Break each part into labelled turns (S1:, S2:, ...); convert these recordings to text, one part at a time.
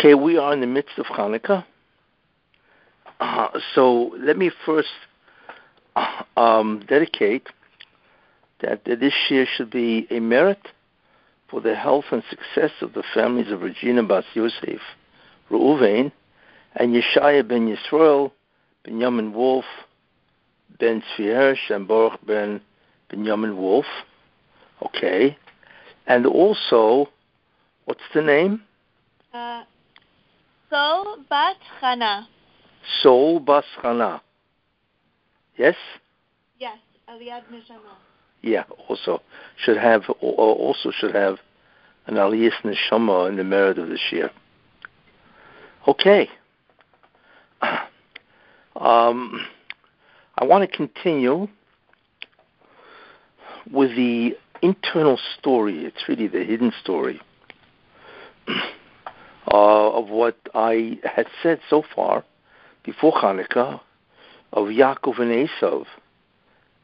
S1: Okay, we are in the midst of Hanukkah. Uh, so let me first uh, um, dedicate that this year should be a merit for the health and success of the families of Regina Bas Yosef, Reuven, and Yeshaya ben Yisrael, Benjamin Wolf, Ben Tzvi and Baruch ben Benjamin Wolf. Okay. And also, what's the name?
S2: Uh, Sol Bat Chana.
S1: Sol Bas Chana. Yes?
S2: Yes, Aliyas Neshama.
S1: Yeah, also should have also should have an Aliyas Neshama in the merit of this year. Okay. Um, I want to continue with the internal story. It's really the hidden story uh, of what I had said so far before Hanukkah of Yaakov and Esav,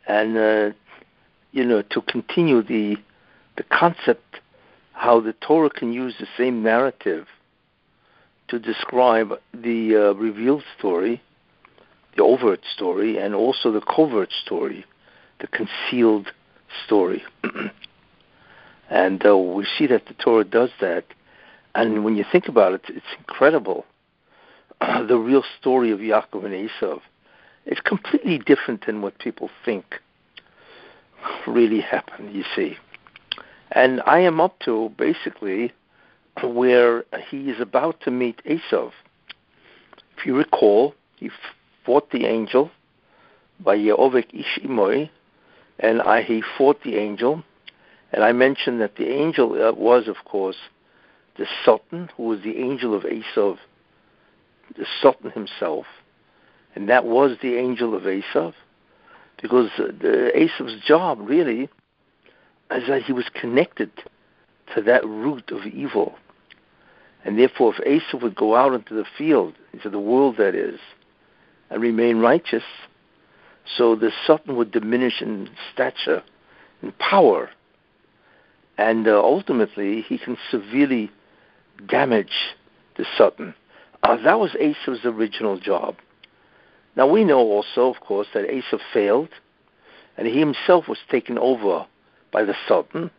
S1: and uh, you know to continue the the concept how the Torah can use the same narrative to describe the uh, revealed story, the overt story, and also the covert story, the concealed story. and uh, we see that the Torah does that. And when you think about it, it's incredible. Uh, the real story of Yaakov and Esav is completely different than what people think really happened, you see. And I am up to basically where he is about to meet Esav. If you recall, he fought the angel by Yehovik Ishimoi, and I, he fought the angel. And I mentioned that the angel uh, was, of course, the Satan, who was the angel of Esav, the Satan himself. And that was the angel of Esav, because the Esav's job, really, is that he was connected to that root of evil. And therefore, if Esav would go out into the field, into the world that is, and remain righteous, so the Satan would diminish in stature and power, and uh, ultimately he can severely damage the Satan. Uh, that was Esav's original job. Now we know also, of course, that Esav failed, and he himself was taken over by the Satan,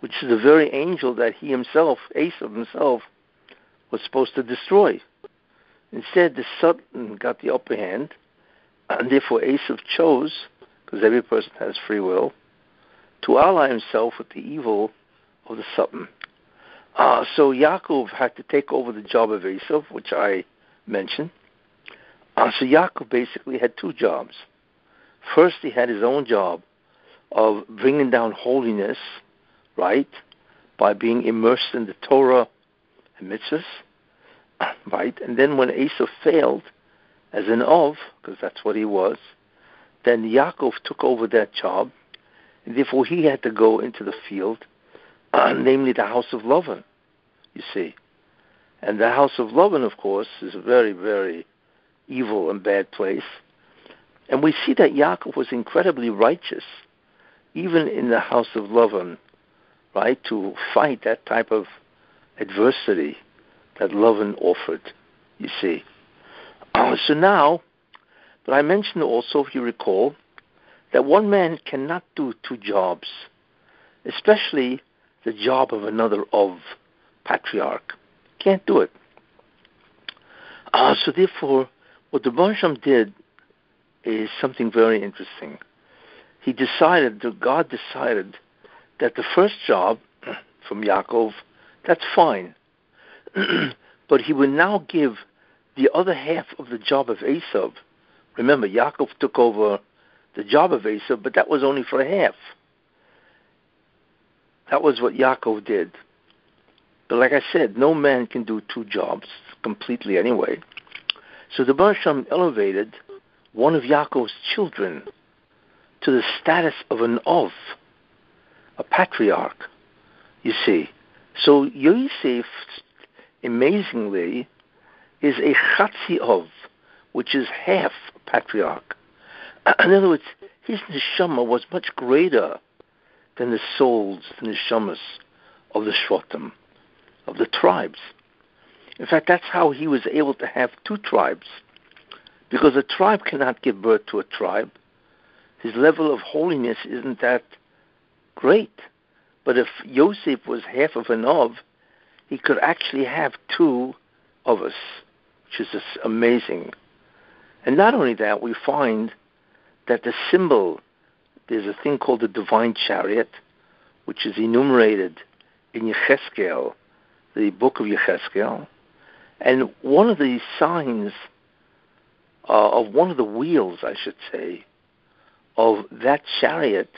S1: which is the very angel that he himself, Esav himself, was supposed to destroy. Instead, the Satan got the upper hand, and therefore Esav chose, because every person has free will, to ally himself with the evil of the Satan. Uh, so Yaakov had to take over the job of Esav, which I mentioned. Uh, so Yaakov basically had two jobs. First, he had his own job of bringing down holiness, right, by being immersed in the Torah and mitzvahs, right? And then when Esav failed as an Ov, because that's what he was, then Yaakov took over that job, and therefore he had to go into the field, uh, namely the house of Lavan, you see. And the house of Lavan, of course, is a very, very evil and bad place. And we see that Yaakov was incredibly righteous, even in the house of Lavan, right, to fight that type of adversity that Lavan offered, you see. Uh, so now, but I mentioned also, if you recall, that one man cannot do two jobs, especially the job of another of patriarch. Can't do it. Uh, so therefore, what the Bansham did is something very interesting. He decided, that God decided, that the first job from Yaakov, that's fine. but he would now give the other half of the job of Esav. Remember, Yaakov took over the job of Esav, but that was only for half. That was what Yaakov did. But like I said, no man can do two jobs completely anyway. So the Barsham elevated one of Yaakov's children to the status of an Ov, a patriarch, you see. So Yosef amazingly, is a chatzi of, which is half patriarch. In other words, his neshama was much greater than the souls, the neshamas of the shvatim, of the tribes. In fact, that's how he was able to have two tribes. Because a tribe cannot give birth to a tribe. His level of holiness isn't that great. But if Yosef was half of an of, he could actually have two of us, which is just amazing. And not only that, we find that the symbol, there's a thing called the divine chariot, which is enumerated in Yecheskel, the book of Yecheskel. And one of the signs uh, of one of the wheels, I should say, of that chariot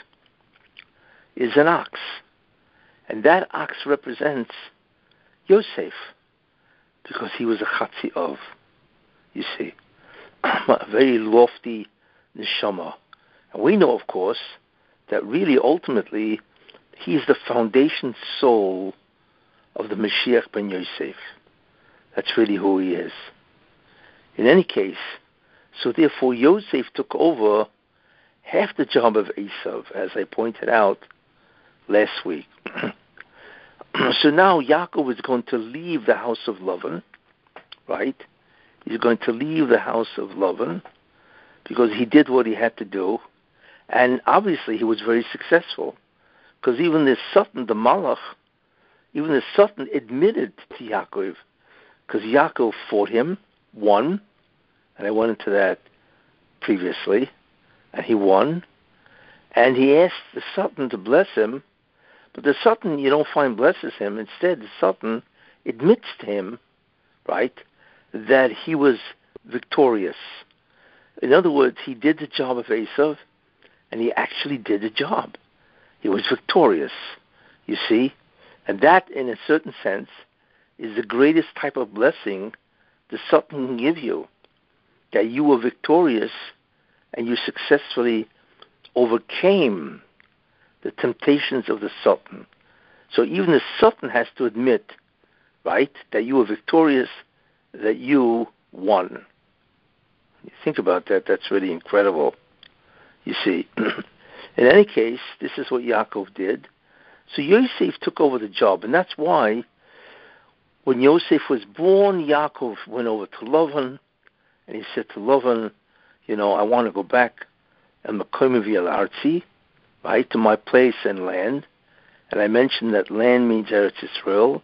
S1: is an ox. And that ox represents Yosef, because he was a chatzi of, you see, a very lofty neshama. And we know, of course, that really ultimately he is the foundation soul of the Mashiach ben Yosef. That's really who he is. In any case, so therefore Yosef took over half the job of Esav, as I pointed out last week. so now Yaakov is going to leave the house of Lavan, right? He's going to leave the house of Lavan because he did what he had to do, and obviously he was very successful because even the Satan, the Malach, even the Satan admitted to Yaakov because Yaakov fought him, won, and I went into that previously, and he won, and he asked the Satan to bless him, but the Satan you don't find blesses him. Instead, the Satan admits to him, right, that he was victorious. In other words, he did the job of Esav, and he actually did the job. He was victorious, you see, and that, in a certain sense, is the greatest type of blessing the Satan can give you. That you were victorious and you successfully overcame the temptations of the Satan. So even the Satan has to admit, right, that you were victorious, that you won. You think about that, that's really incredible. You see. In any case, this is what Yaakov did. So Yosef took over the job, and that's why when Yosef was born, Yaakov went over to Lavan, and he said to Lavan, you know, I want to go back and Makom Artzi, right, to my place and land. And I mentioned that land means Eretz Israel,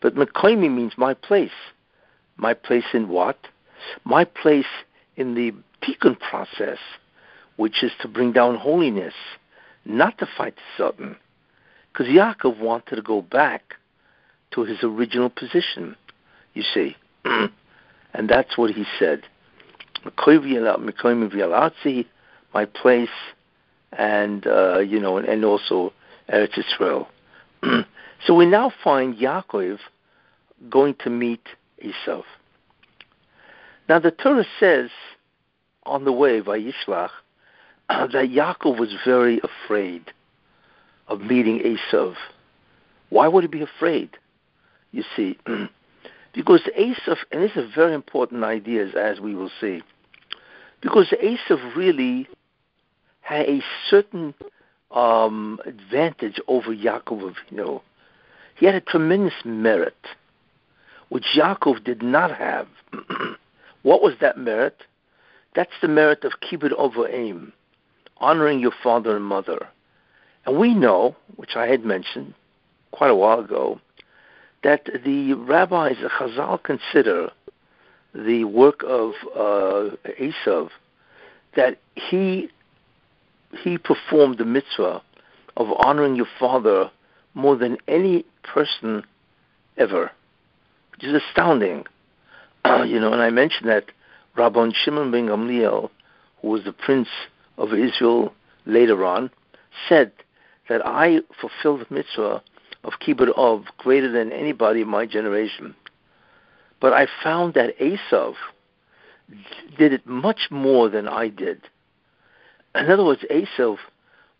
S1: but Makoimi means my place. My place in what? My place in the Tikkun process, which is to bring down holiness, not to fight Satan. Because Yaakov wanted to go back to his original position, you see. and that's what he said. My place, and uh, you know, and also Eretz Israel. so we now find Yaakov going to meet Esav. Now the Torah says on the way, Vayishlach, that Yaakov was very afraid of meeting Esav. Why would he be afraid? You see, because Esav, and this is a very important idea, as we will see, because Esav really had a certain um, advantage over Yaakov Avinu. He had a tremendous merit, which Yaakov did not have. what was that merit? That's the merit of kibbud over aim, honoring your father and mother. And we know, which I had mentioned quite a while ago, that the rabbis, the Chazal, consider the work of uh, Esav that he he performed the mitzvah of honoring your father more than any person ever, which is astounding. you know, and I mentioned that Rabban Shimon ben Gamliel, who was the prince of Israel later on, said that I fulfilled the mitzvah of Kibbud of greater than anybody in my generation. But I found that Esav did it much more than I did. In other words, Esav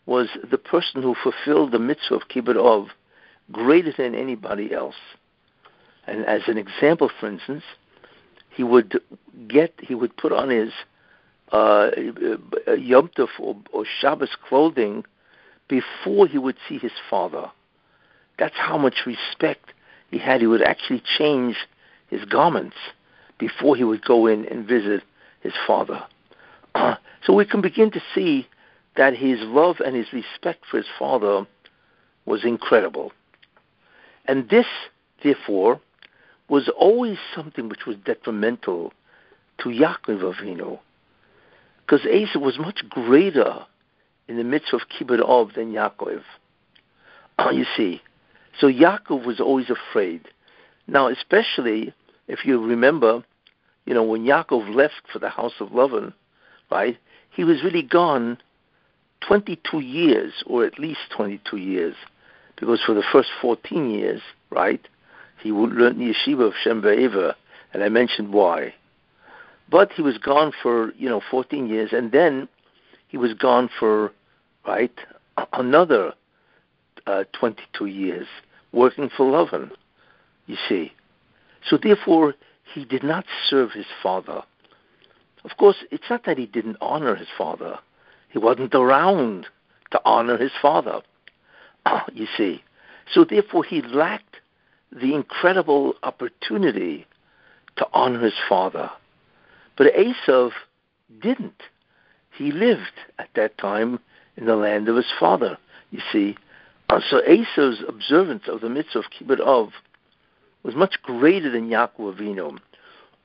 S1: was the person who fulfilled the mitzvah of Kibbud of greater than anybody else. And as an example, for instance, he would get, he would put on his uh, Yom Tov or, or Shabbos clothing before he would see his father. That's how much respect he had. He would actually change his garments before he would go in and visit his father. So we can begin to see that his love and his respect for his father was incredible. And this, therefore, was always something which was detrimental to Yaakov Avinu, because Esau was much greater in the midst of Kibbud Ov than Yaakov. you see, so Yaakov was always afraid. Now, especially if you remember, you know, when Yaakov left for the house of Lavan, right, he was really gone 22 years, or at least 22 years, because for the first 14 years, right, he learned the yeshiva of Shem and I mentioned why. But he was gone for, you know, 14 years, and then he was gone for, right, another uh, 22 years, working for Lavan, you see. So therefore, he did not serve his father. Of course, it's not that he didn't honor his father. He wasn't around to honor his father, you see. So therefore, he lacked the incredible opportunity to honor his father. But Esav didn't. He lived at that time in the land of his father, you see. So Esav's observance of the mitzvah of Kibbud Ov was much greater than Yaakov Avinu.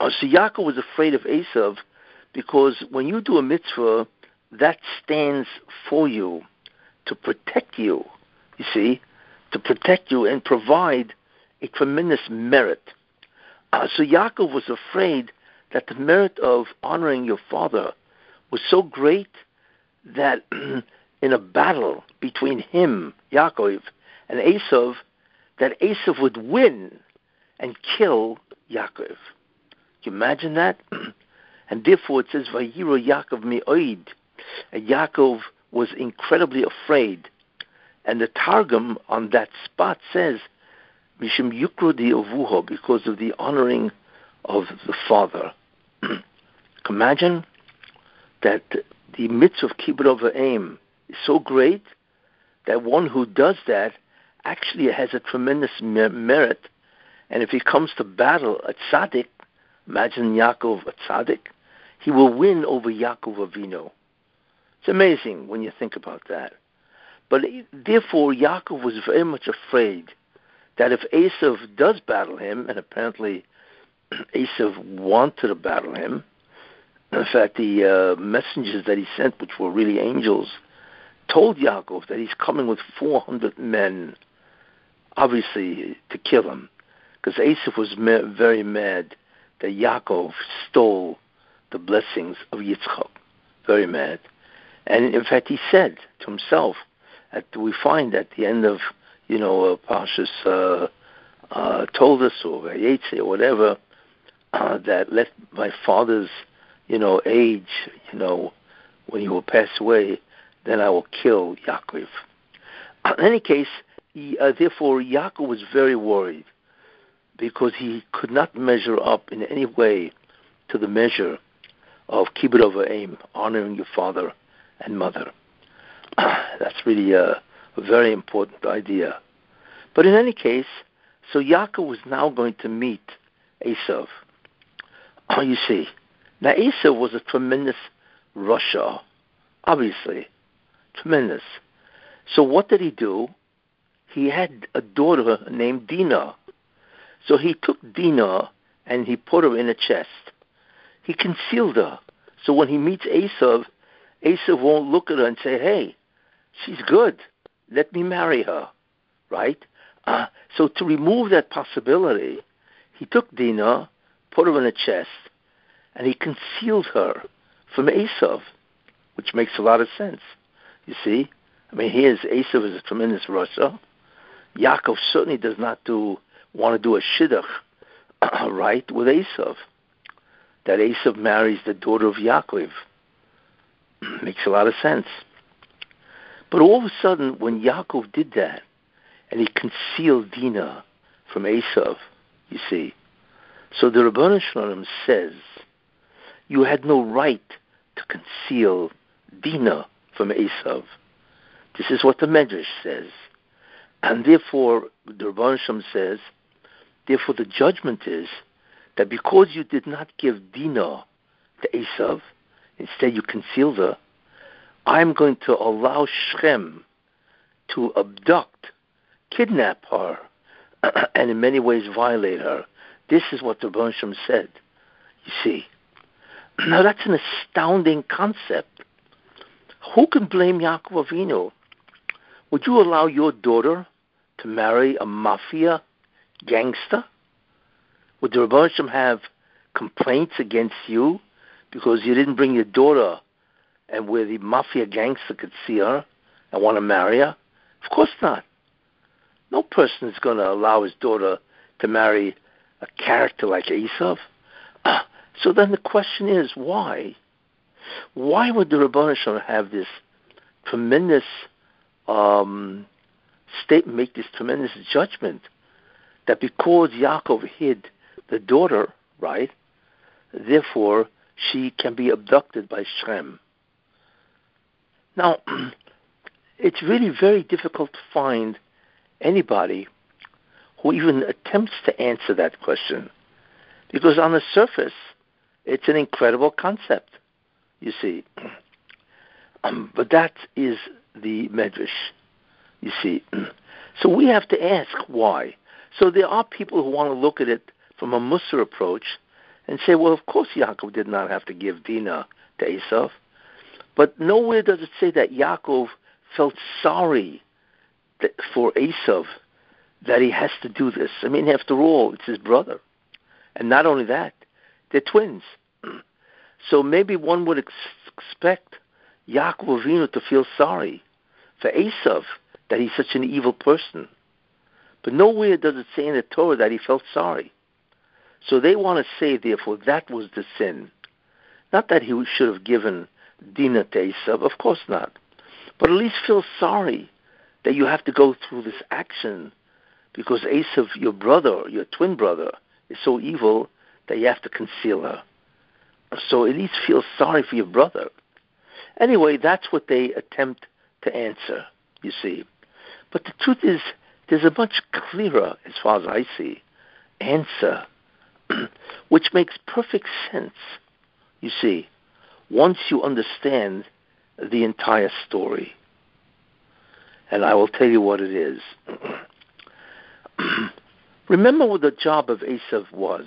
S1: Uh, so Yaakov was afraid of Esav because when you do a mitzvah, that stands for you to protect you, you see, to protect you and provide a tremendous merit. Uh, so Yaakov was afraid that the merit of honoring your father was so great that in a battle between him, Yaakov, and Esav, that Esav would win and kill Yaakov. Can you imagine that? and therefore it says, Vayiro Yaakov mi'oid. And Yaakov was incredibly afraid. And the Targum on that spot says Mishim Yukrodi Avuho, because of the honoring of the father. Imagine that the mitzvah of kibbud aim is so great that one who does that actually has a tremendous merit. And if he comes to battle at tzaddik, imagine Yaakov at tzaddik, he will win over Yaakov Avinu. It's amazing when you think about that. But therefore, Yaakov was very much afraid that if Esav does battle him, and apparently Esav wanted to battle him, in fact, the uh, messengers that he sent, which were really angels, told Yaakov that he's coming with 400 men, obviously to kill him, because Esav was ma- very mad that Yaakov stole the blessings of Yitzchak. Very mad. And in fact, he said to himself, at, we find at the end of you know, uh, Pashas uh, uh, Toldos, or Vayetze, or whatever, uh, that let my father's, you know, age, you know, when he will pass away, then I will kill Yaakov. In any case, he, uh, therefore, Yaakov was very worried because he could not measure up in any way to the measure of kibbud aim, honoring your father and mother. That's really a, a very important idea. But in any case, so Yaakov was now going to meet Esav. Oh, you see, now Esav was a tremendous rasha, obviously, tremendous. So what did he do? He had a daughter named Dinah. So he took Dinah and he put her in a chest. He concealed her. So when he meets Esav, Esav won't look at her and say, hey, she's good. Let me marry her, right? Uh, so to remove that possibility, he took Dinah, put her in a chest, and he concealed her from Esav, which makes a lot of sense. You see, I mean, here's Esav is a tremendous rasha. Yaakov certainly does not do want to do a shidduch, right, with Esav. That Esav marries the daughter of Yaakov makes a lot of sense. But all of a sudden, when Yaakov did that, and he concealed Dinah from Esav, you see, so the Rabbanah Shalom says, you had no right to conceal Dinah from Esav. This is what the Medrash says. And therefore, the Shalom says, therefore the judgment is that because you did not give Dinah to Esav, instead you concealed her, I'm going to allow Shechem to abduct, kidnap her, and in many ways violate her. This is what the Shem said. You see. Now that's an astounding concept. Who can blame Yaakov Avinu? Would you allow your daughter to marry a mafia gangster? Would the Rebbeinu have complaints against you because you didn't bring your daughter and where the mafia gangster could see her and want to marry her? Of course not. No person is going to allow his daughter to marry a character like Esav. So then the question is, why? Why would the Rebbeinu have this tremendous um, state, make this tremendous judgment that because Yaakov hid the daughter, right, therefore she can be abducted by Shechem. Now, it's really very difficult to find anybody who even attempts to answer that question. Because on the surface, it's an incredible concept, you see. Um, but that is the medrash, you see. So we have to ask why. So there are people who want to look at it from a Musar approach and say, well, of course Yaakov did not have to give Dinah to Esav. But nowhere does it say that Yaakov felt sorry that, for Esav that he has to do this. I mean, after all, it's his brother. And not only that, they're twins. So maybe one would ex- expect Yaakov Avinu to feel sorry for Esav that he's such an evil person. But nowhere does it say in the Torah that he felt sorry. So they want to say, therefore, that was the sin. Not that he should have given Dinah to Esav, of course not. But at least feel sorry that you have to go through this action because Esav, your brother, your twin brother, is so evil that you have to conceal her. So at least feel sorry for your brother. Anyway, that's what they attempt to answer, you see. But the truth is, there's a much clearer, as far as I see, answer, which makes perfect sense, you see, once you understand the entire story. And I will tell you what it is. Remember what the job of Esav was,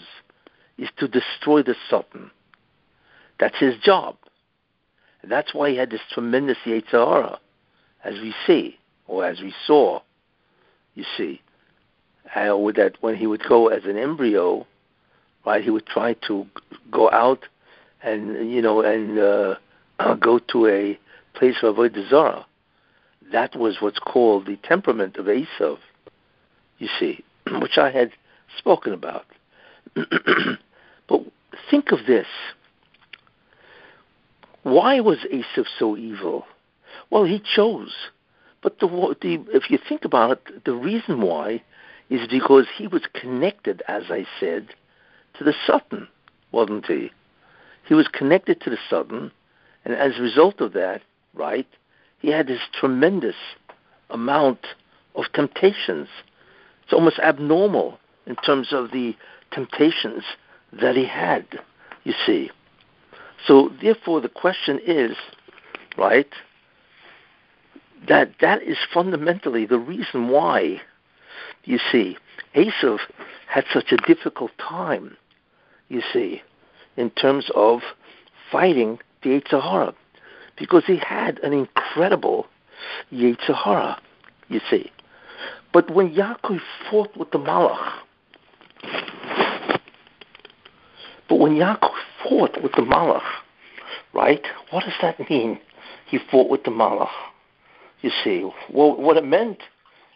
S1: is to destroy the Satan. That's his job. And that's why he had this tremendous Yetzer Hara, as we see, or as we saw, you see. Uh, that, when he would go as an embryo, right, he would try to go out and, you know, and uh, go to a place of Avodah Zarah. That was what's called the temperament of Esav, you see, which I had spoken about. but think of this. Why was Esav so evil? Well, he chose. But the, the, if you think about it, the reason why is because he was connected, as I said, to the Satan, wasn't he? He was connected to the Satan, and as a result of that, right, he had this tremendous amount of temptations. It's almost abnormal in terms of the temptations that he had, you see. So therefore, the question is, right, that that is fundamentally the reason why, you see, Esav had such a difficult time, you see, in terms of fighting the Yetzer Hara, because he had an incredible Yetzer Hara, you see. But when Yaakov fought with the Malach, but when Yaakov fought with the Malach, right? What does that mean? He fought with the Malach. You see, well, what it meant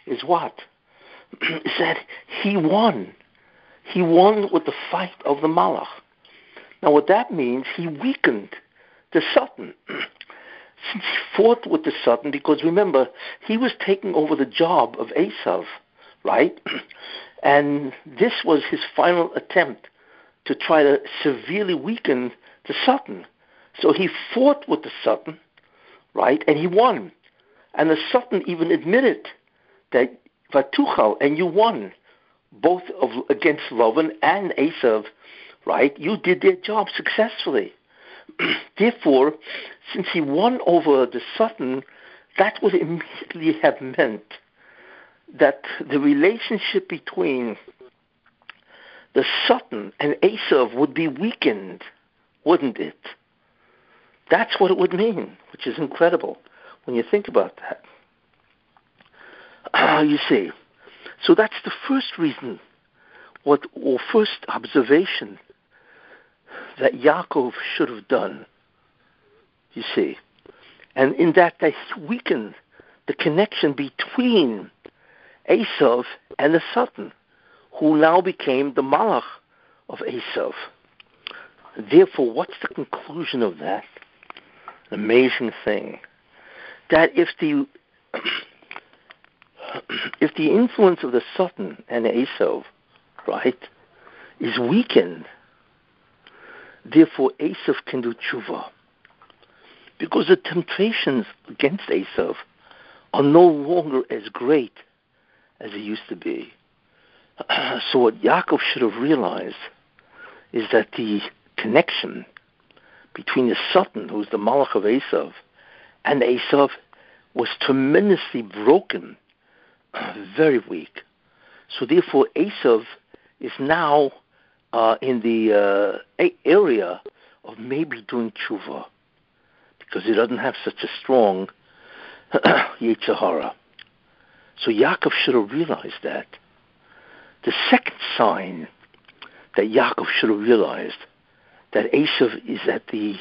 S1: is what? is that he won. He won with the fight of the Malach. Now, what that means, he weakened the Satan. Since he fought with the Satan, because remember, he was taking over the job of Esav, right? And this was his final attempt to try to severely weaken the Satan. So he fought with the Satan, right, and he won. And the Satan even admitted that Vatuchal and you won, both of, against Lavan and Esav right? You did their job successfully. Therefore, since he won over the Satan, that would immediately have meant that the relationship between the Satan and Esav would be weakened, wouldn't it? That's what it would mean, which is incredible when you think about that. Uh, you see, so that's the first reason, what or first observation that Yaakov should have done. You see, and in that they weakened the connection between Esav and the Satan, who now became the Malach of Esav. Therefore, what's the conclusion of that? Amazing thing. That if the if the influence of the Satan and Esav, right, is weakened, therefore Esav can do tshuva. Because the temptations against Esav are no longer as great as they used to be. so what Yaakov should have realized is that the connection between the Satan, who's the Malach of Esav, and Esav was tremendously broken, very weak. So therefore, Esav is now uh, in the uh, area of maybe doing tshuva because he doesn't have such a strong Yetzer So Yaakov should have realized that. The second sign that Yaakov should have realized that Esav is at the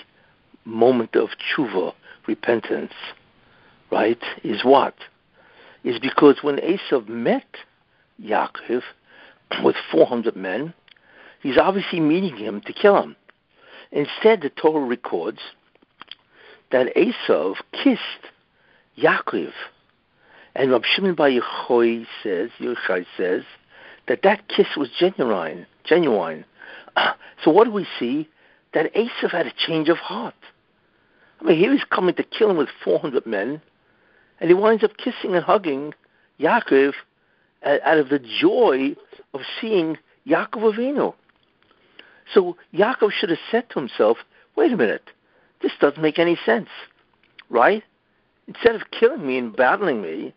S1: moment of tshuva, repentance, right, is what? Is because when Esav met Yaakov with 400 men, he's obviously meeting him to kill him. Instead, the Torah records that Esav kissed Yaakov and Rab Shimon Bar Yochai says, Yochai says, that that kiss was genuine. Genuine. So what do we see? That Esav had a change of heart. I mean, he was coming to kill him with 400 men, and he winds up kissing and hugging Yaakov out of the joy of seeing Yaakov Avinu. So Yaakov should have said to himself, wait a minute, this doesn't make any sense, right? Instead of killing me and battling me,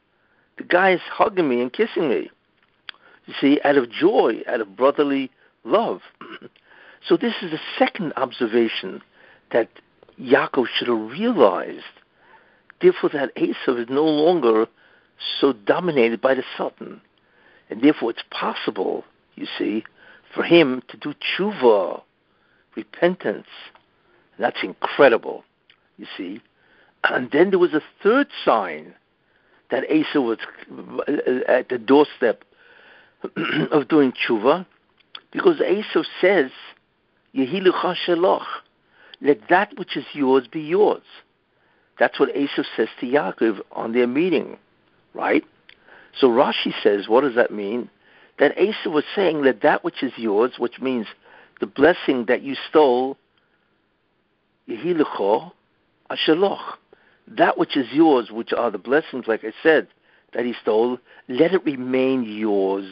S1: the guy is hugging me and kissing me. You see, out of joy, out of brotherly love. so this is the second observation that Yaakov should have realized. Therefore, that Esav is no longer so dominated by the Satan. And therefore, it's possible, you see, for him to do tshuva, repentance. That's incredible, you see. And then there was a third sign that Asa was uh, uh, at the doorstep of doing tshuva, because Asa says, Yehilucha sheloch, let that which is yours be yours. That's what Asa says to Yaakov on their meeting, right? So Rashi says, what does that mean? That Asa was saying that that which is yours, which means the blessing that you stole, Yehilucha asheloch that which is yours, which are the blessings, like I said, that he stole, let it remain yours.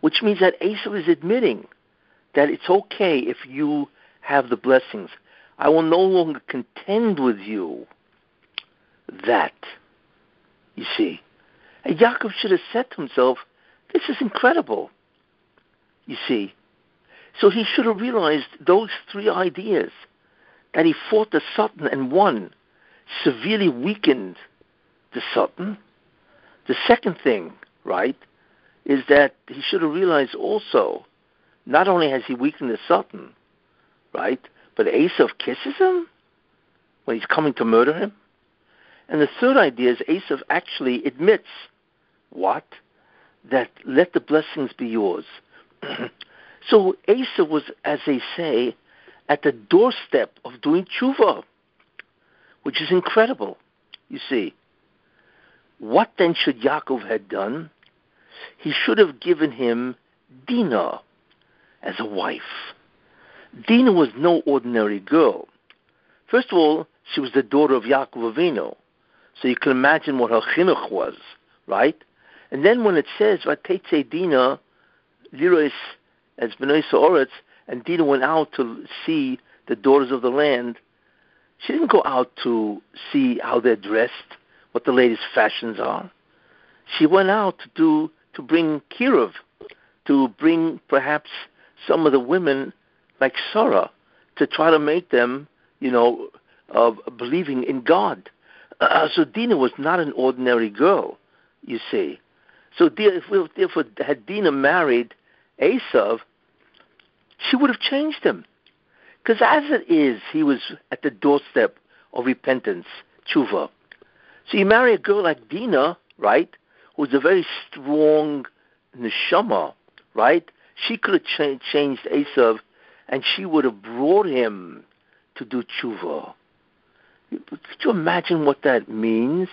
S1: Which means that Esau is admitting that it's okay if you have the blessings. I will no longer contend with you that. You see. And Yaakov should have said to himself, this is incredible. You see. So he should have realized those three ideas that he fought the Satan and won severely weakened the Satan. The second thing, right, is that he should have realized also, not only has he weakened the Satan, right, but Esav kisses him when he's coming to murder him. And the third idea is Esav actually admits what? That let the blessings be yours. so Esav was, as they say, at the doorstep of doing tshuva which is incredible. You see, what then should Yaakov have done? He should have given him Dinah as a wife. Dinah was no ordinary girl. First of all, she was the daughter of Yaakov Avinu, so you can imagine what her chinuch was, right? And then when it says Vatetze Dinah, Liros as Benois Oretz, and Dinah went out to see the daughters of the land, she didn't go out to see how they're dressed, what the latest fashions are. She went out to do to bring kiruv, to bring perhaps some of the women like Sarah, to try to make them, you know, uh, believing in God. Uh, so Dina was not an ordinary girl, you see. So if therefore, had Dina married Esav, she would have changed him. Because as it is, he was at the doorstep of repentance, tshuva. So you marry a girl like Dinah, right, who's a very strong neshama, right? She could have cha- changed Esav, and she would have brought him to do tshuva. Could you imagine what that means?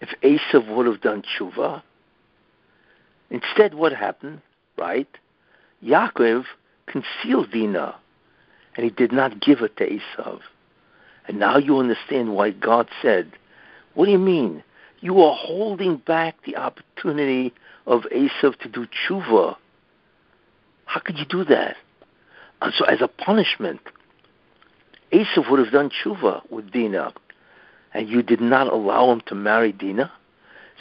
S1: If Esav would have done tshuva? Instead, what happened, right? Yaakov concealed Dinah, and he did not give it to Esav. And now you understand why God said, What do you mean? You are holding back the opportunity of Esav to do tshuva. How could you do that? And so, as a punishment, Esav would have done tshuva with Dinah, and you did not allow him to marry Dinah.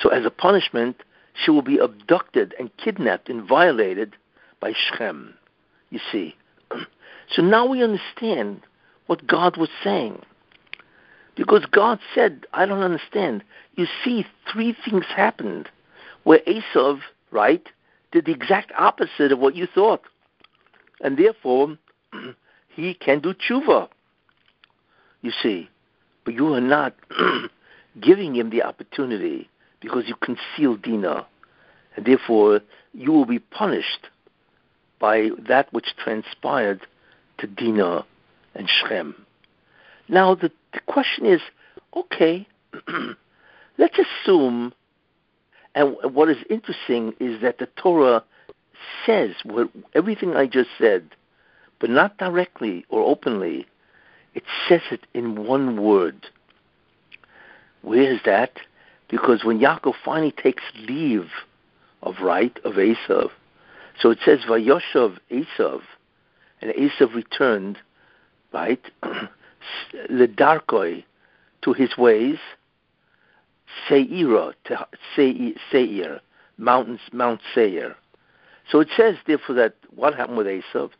S1: So, as a punishment, she will be abducted and kidnapped and violated by Shechem. You see. So now we understand what God was saying. Because God said, I don't understand. You see, three things happened where Esav, right, did the exact opposite of what you thought. And therefore, he can do tshuva you see. But you are not giving him the opportunity because you conceal Dinah. And therefore, you will be punished by that which transpired to Dinah and Shechem. Now, the, the question is okay, let's assume, and what is interesting is that the Torah says what, everything I just said, but not directly or openly, it says it in one word. Where is that? Because when Yaakov finally takes leave of right of Esav, so it says Vayoshav Esav, and Esav returned, right, Ledarkoi, to his ways, Seira, to Seir, mountains, Mount Seir. So it says, therefore, that what happened with Esav?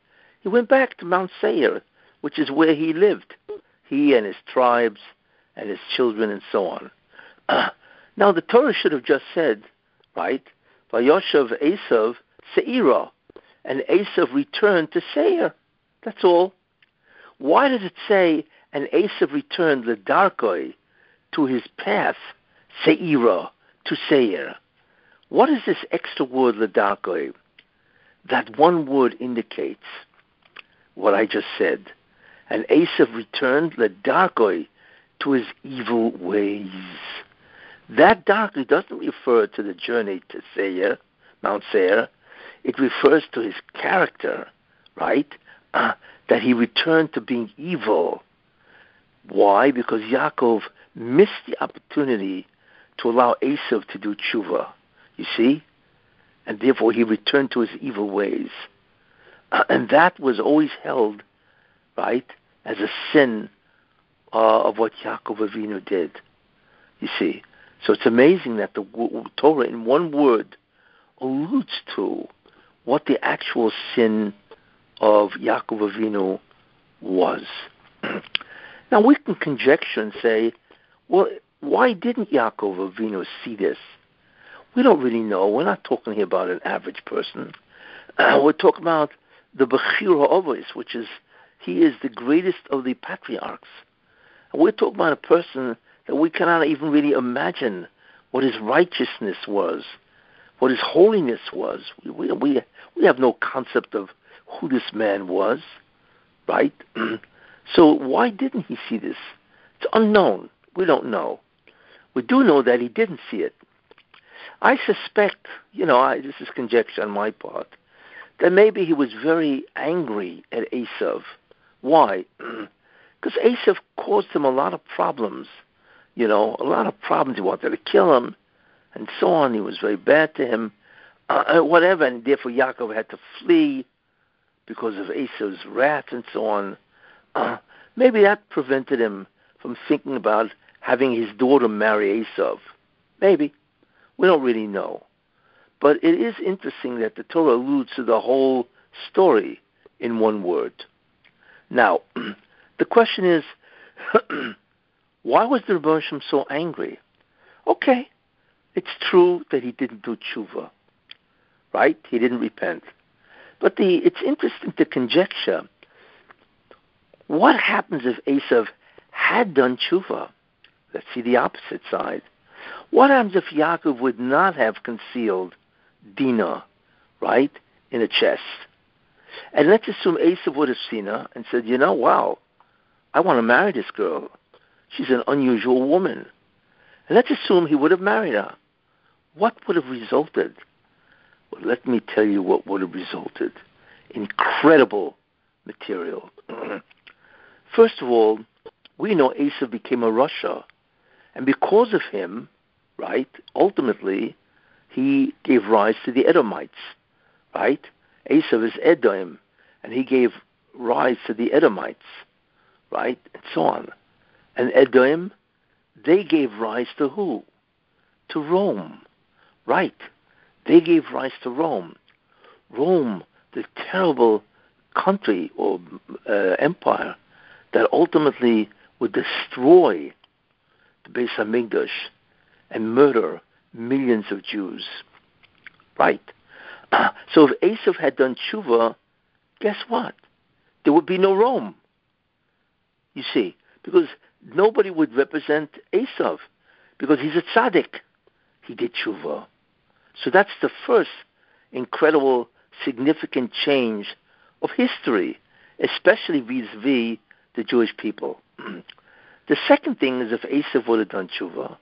S1: He went back to Mount Seir, which is where he lived, he and his tribes and his children and so on. Uh, now, the Torah should have just said, right, Vayoshav Esav Seirah, and Esav returned to Seir. That's all. Why does it say, and Esav returned the Darkoi to his path, Seirah, to Seir? What is this extra word, Ladarkoi? That one word indicates what I just said and Esav returned ledarkoi to his evil ways. That darkoi doesn't refer to the journey to Seir, Mount Seir. It refers to his character, right? Uh, that he returned to being evil. Why? Because Yaakov missed the opportunity to allow Esav to do tshuva. You see? And therefore he returned to his evil ways. Uh, and that was always held, right, as a sin uh, of what Yaakov Avinu did. You see, so it's amazing that the Torah, in one word, alludes to what the actual sin of Yaakov Avinu was. now we can conjecture and say, well, why didn't Yaakov Avinu see this? We don't really know. We're not talking here about an average person. Uh, we're talking about the Bechira Ovis, which is he is the greatest of the patriarchs. And we're talking about a person that we cannot even really imagine what his righteousness was, what his holiness was. We, we, we have no concept of who this man was, right? so why didn't he see this? It's unknown. We don't know. We do know that he didn't see it. I suspect, you know, I, this is conjecture on my part, that maybe he was very angry at Esav why? Because Esav caused him a lot of problems. You know, a lot of problems. He wanted to kill him, and so on. He was very bad to him, uh, uh, whatever. And therefore, Yaakov had to flee. Because of Esau's wrath and so on, uh, maybe that prevented him from thinking about having his daughter marry Esau. Maybe. We don't really know. But it is interesting that the Torah alludes to the whole story in one word. Now, the question is, why was the Rebbe so angry? Okay, it's true that he didn't do tshuva, right? He didn't repent. But the, it's interesting to conjecture what happens if Esav had done tshuva. Let's see the opposite side. What happens if Yaakov would not have concealed Dinah, right, in a chest? And let's assume Esav would have seen her and said, you know, wow, I want to marry this girl. She's an unusual woman. And let's assume he would have married her. What would have resulted? Let me tell you what would have resulted. Incredible material. First of all, we know Esav became a rasha. And because of him, right, ultimately, he gave rise to the Edomites, right? Esav is Edom, and he gave rise to the Edomites, right, and so on. And Edom, they gave rise to who? To Rome, right? They gave rise to Rome. Rome, the terrible country or uh, empire that ultimately would destroy the Beis Hamikdash and murder millions of Jews. Right? so if Esav had done tshuva, guess what? There would be no Rome. You see, because nobody would represent Esav, because he's a tzaddik. He did tshuva. So that's the first incredible, significant change of history, especially vis-a-vis the Jewish people. the second thing is if Esav would have done tshuva,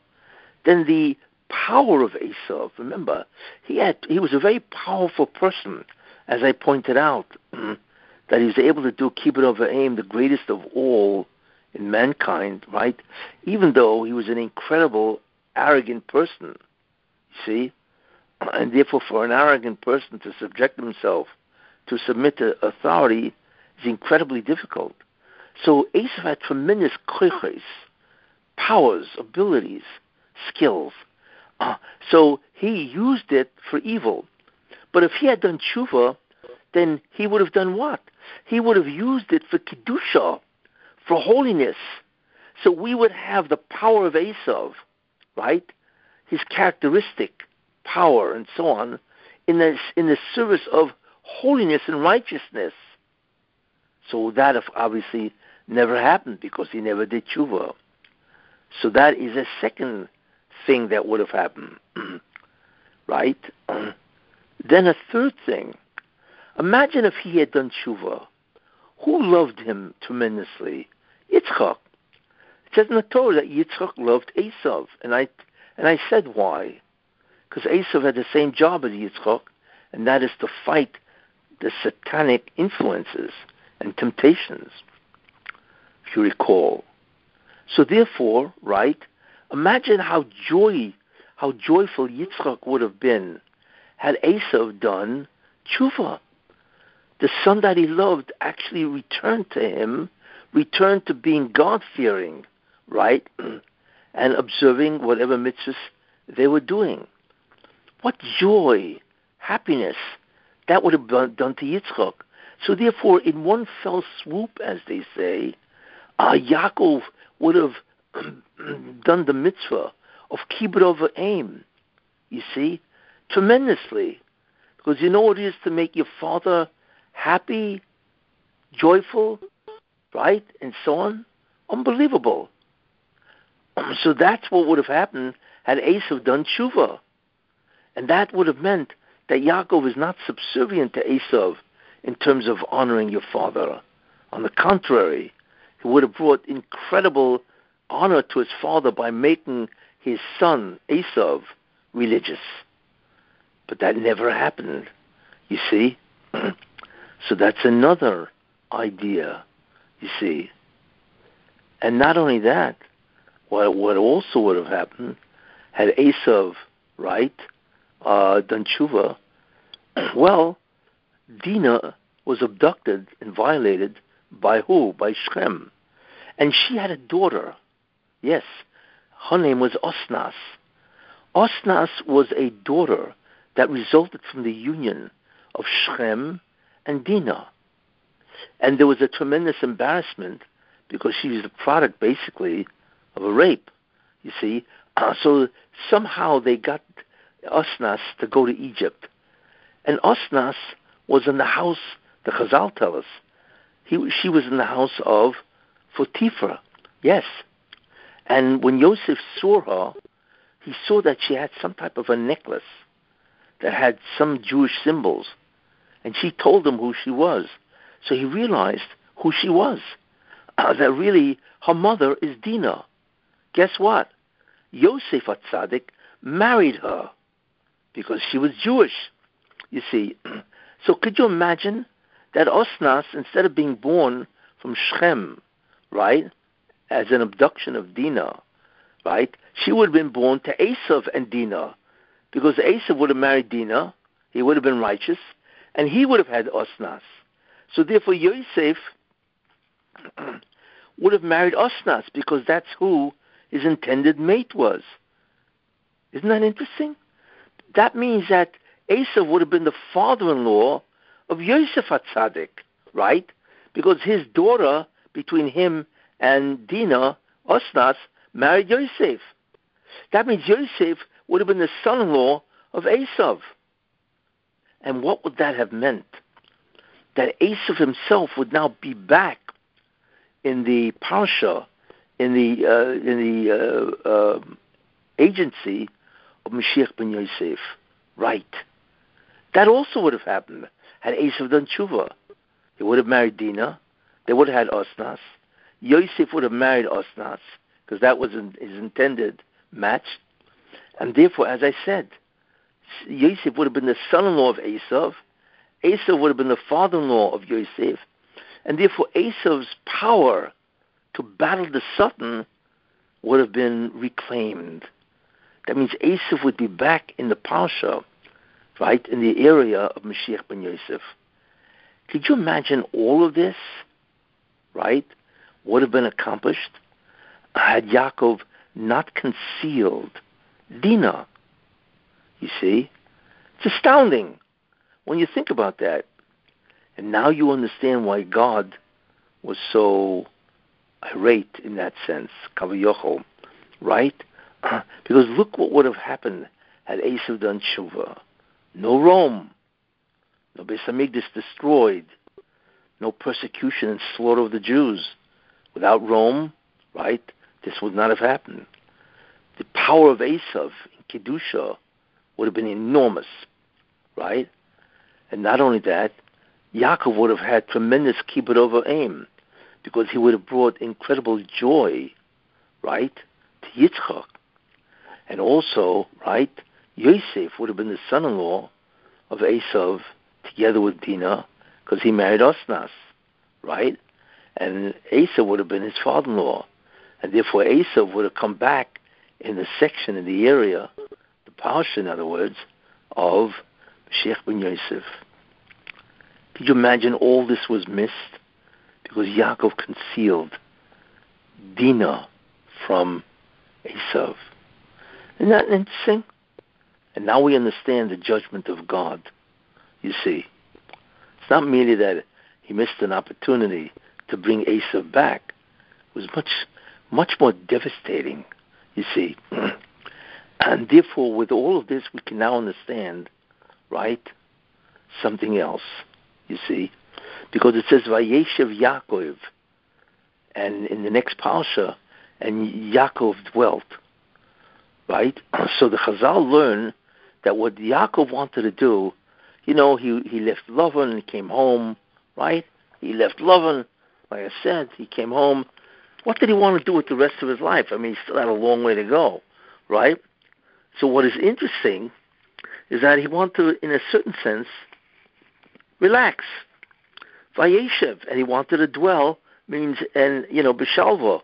S1: then the power of Esav, remember, he had he was a very powerful person, as I pointed out, that he was able to do kibbud over aim, the greatest of all in mankind, right? Even though he was an incredible, arrogant person, you see, and therefore for an arrogant person to subject himself to submit to authority is incredibly difficult. So Esav had tremendous koiches, powers, abilities, skills. Uh, so he used it for evil. But if he had done tshuva, then he would have done what? He would have used it for kedusha, for holiness. So we would have the power of Esav, right? His characteristic power and so on, in the in the service of holiness and righteousness. So that obviously never happened because he never did tshuva. So that is a second thing that would have happened, right? then a third thing. Imagine if he had done tshuva. Who loved him tremendously? Yitzchak. It says in the Torah that Yitzchak loved Esav, and I and I said why, because Esav had the same job as Yitzchak, and that is to fight the satanic influences and temptations. If you recall, so therefore, right, imagine how joy, how joyful Yitzchak would have been had Esav done tshuva. The son that he loved actually returned to him, returned to being God-fearing, right, and observing whatever mitzvahs they were doing. What joy, happiness that would have done to Yitzchak. So therefore, in one fell swoop, as they say, uh, Yaakov would have done the mitzvah of kibbud over aim. You see, tremendously, because you know what it is to make your father happy, joyful, right, and so on. Unbelievable. So that's what would have happened had Esav done tshuva, and that would have meant that Yaakov is not subservient to Esav in terms of honoring your father. On the contrary, he would have brought incredible honor to his father by making his son, Esav, religious. But that never happened, you see? so that's another idea, you see. And not only that, what, also would have happened had Esav, right, uh, done tshuva, well, Dina was abducted and violated by who? By Shechem. And she had a daughter. Yes, her name was Osnas. Osnas was a daughter that resulted from the union of Shechem and Dinah. And there was a tremendous embarrassment because she was the product, basically, of a rape. You see, uh, so somehow they got Osnas to go to Egypt, and Osnas was in the house. The Chazal tell us he, she was in the house of Potiphar. Yes, and when Yosef saw her, he saw that she had some type of a necklace that had some Jewish symbols, and she told him who she was. So he realized who she was. Uh, that really her mother is Dinah. Guess what? Yosef Hatzadik married her because she was Jewish. You see, so could you imagine that Osnas, instead of being born from Shechem, right, as an abduction of Dinah, right, she would have been born to Esav and Dinah, because Esav would have married Dinah, he would have been righteous, and he would have had Osnas. So therefore, Yosef would have married Osnas because that's who his intended mate was. Isn't that interesting? That means that Esav would have been the father-in-law of Yosef Hatzadik, right? Because his daughter, between him and Dinah, Osnas, married Yosef. That means Yosef would have been the son-in-law of Esav. And what would that have meant? That Esav himself would now be back in the parsha, in the uh, in the uh, uh, agency of Mashiach ben Yosef. Right. That also would have happened had Esav done tshuva. He would have married Dinah. They would have had Osnas. Yosef would have married Osnas because that was his intended match. And therefore, as I said, Yosef would have been the son-in-law of Esav. Esav would have been the father-in-law of Yosef. And therefore, Esav's power to battle the Satan would have been reclaimed. That means Esav would be back in the Parsha, right, in the area of Mashiach ben Yosef. Could you imagine all of this, right, would have been accomplished had Yaakov not concealed Dinah? You see? It's astounding when you think about that. And now you understand why God was so irate in that sense, Kavayochel, right? because look what would have happened had Esav done tshuva. No Rome, no Beis Hamikdash destroyed, no persecution and slaughter of the Jews. Without Rome, right, this would not have happened. The power of Esav in Kedusha would have been enormous, right? And not only that, Yaakov would have had tremendous kibbud over aim because he would have brought incredible joy, right, to Yitzchak. And also, right, Yosef would have been the son-in-law of Esav together with Dinah because he married Osnas, right? And Esav would have been his father-in-law. And therefore Esav would have come back in the section, in the area, the parsha, in other words, of Mashiach ben Yosef. Could you imagine all this was missed? Because Yaakov concealed Dinah from Esav. Isn't that interesting? And now we understand the judgment of God. You see, it's not merely that he missed an opportunity to bring Esav back. It was much, much more devastating. You see, and therefore, with all of this, we can now understand, right, something else. You see, because it says Vayeshev Yaakov, and in the next parsha, and Yaakov dwelt right? So the Chazal learn that what Yaakov wanted to do, you know, he he left Lavan and came home, right? He left Lavan, like I said, he came home. What did he want to do with the rest of his life? I mean, he still had a long way to go, right? So what is interesting is that he wanted to, in a certain sense, relax. Vayeshev, and he wanted to dwell means, and you know, bishalva.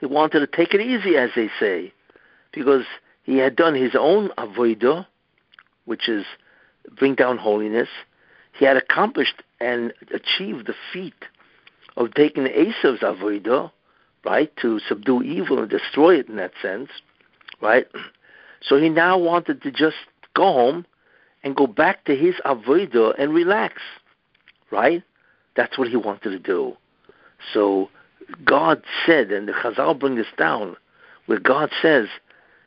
S1: He wanted to take it easy, as they say because he had done his own avodah, which is bring down holiness. He had accomplished and achieved the feat of taking Esav's avodah, right, to subdue evil and destroy it in that sense, right? So he now wanted to just go home and go back to his avodah and relax, right? That's what he wanted to do. So God said, and the Chazal bring this down, where God says,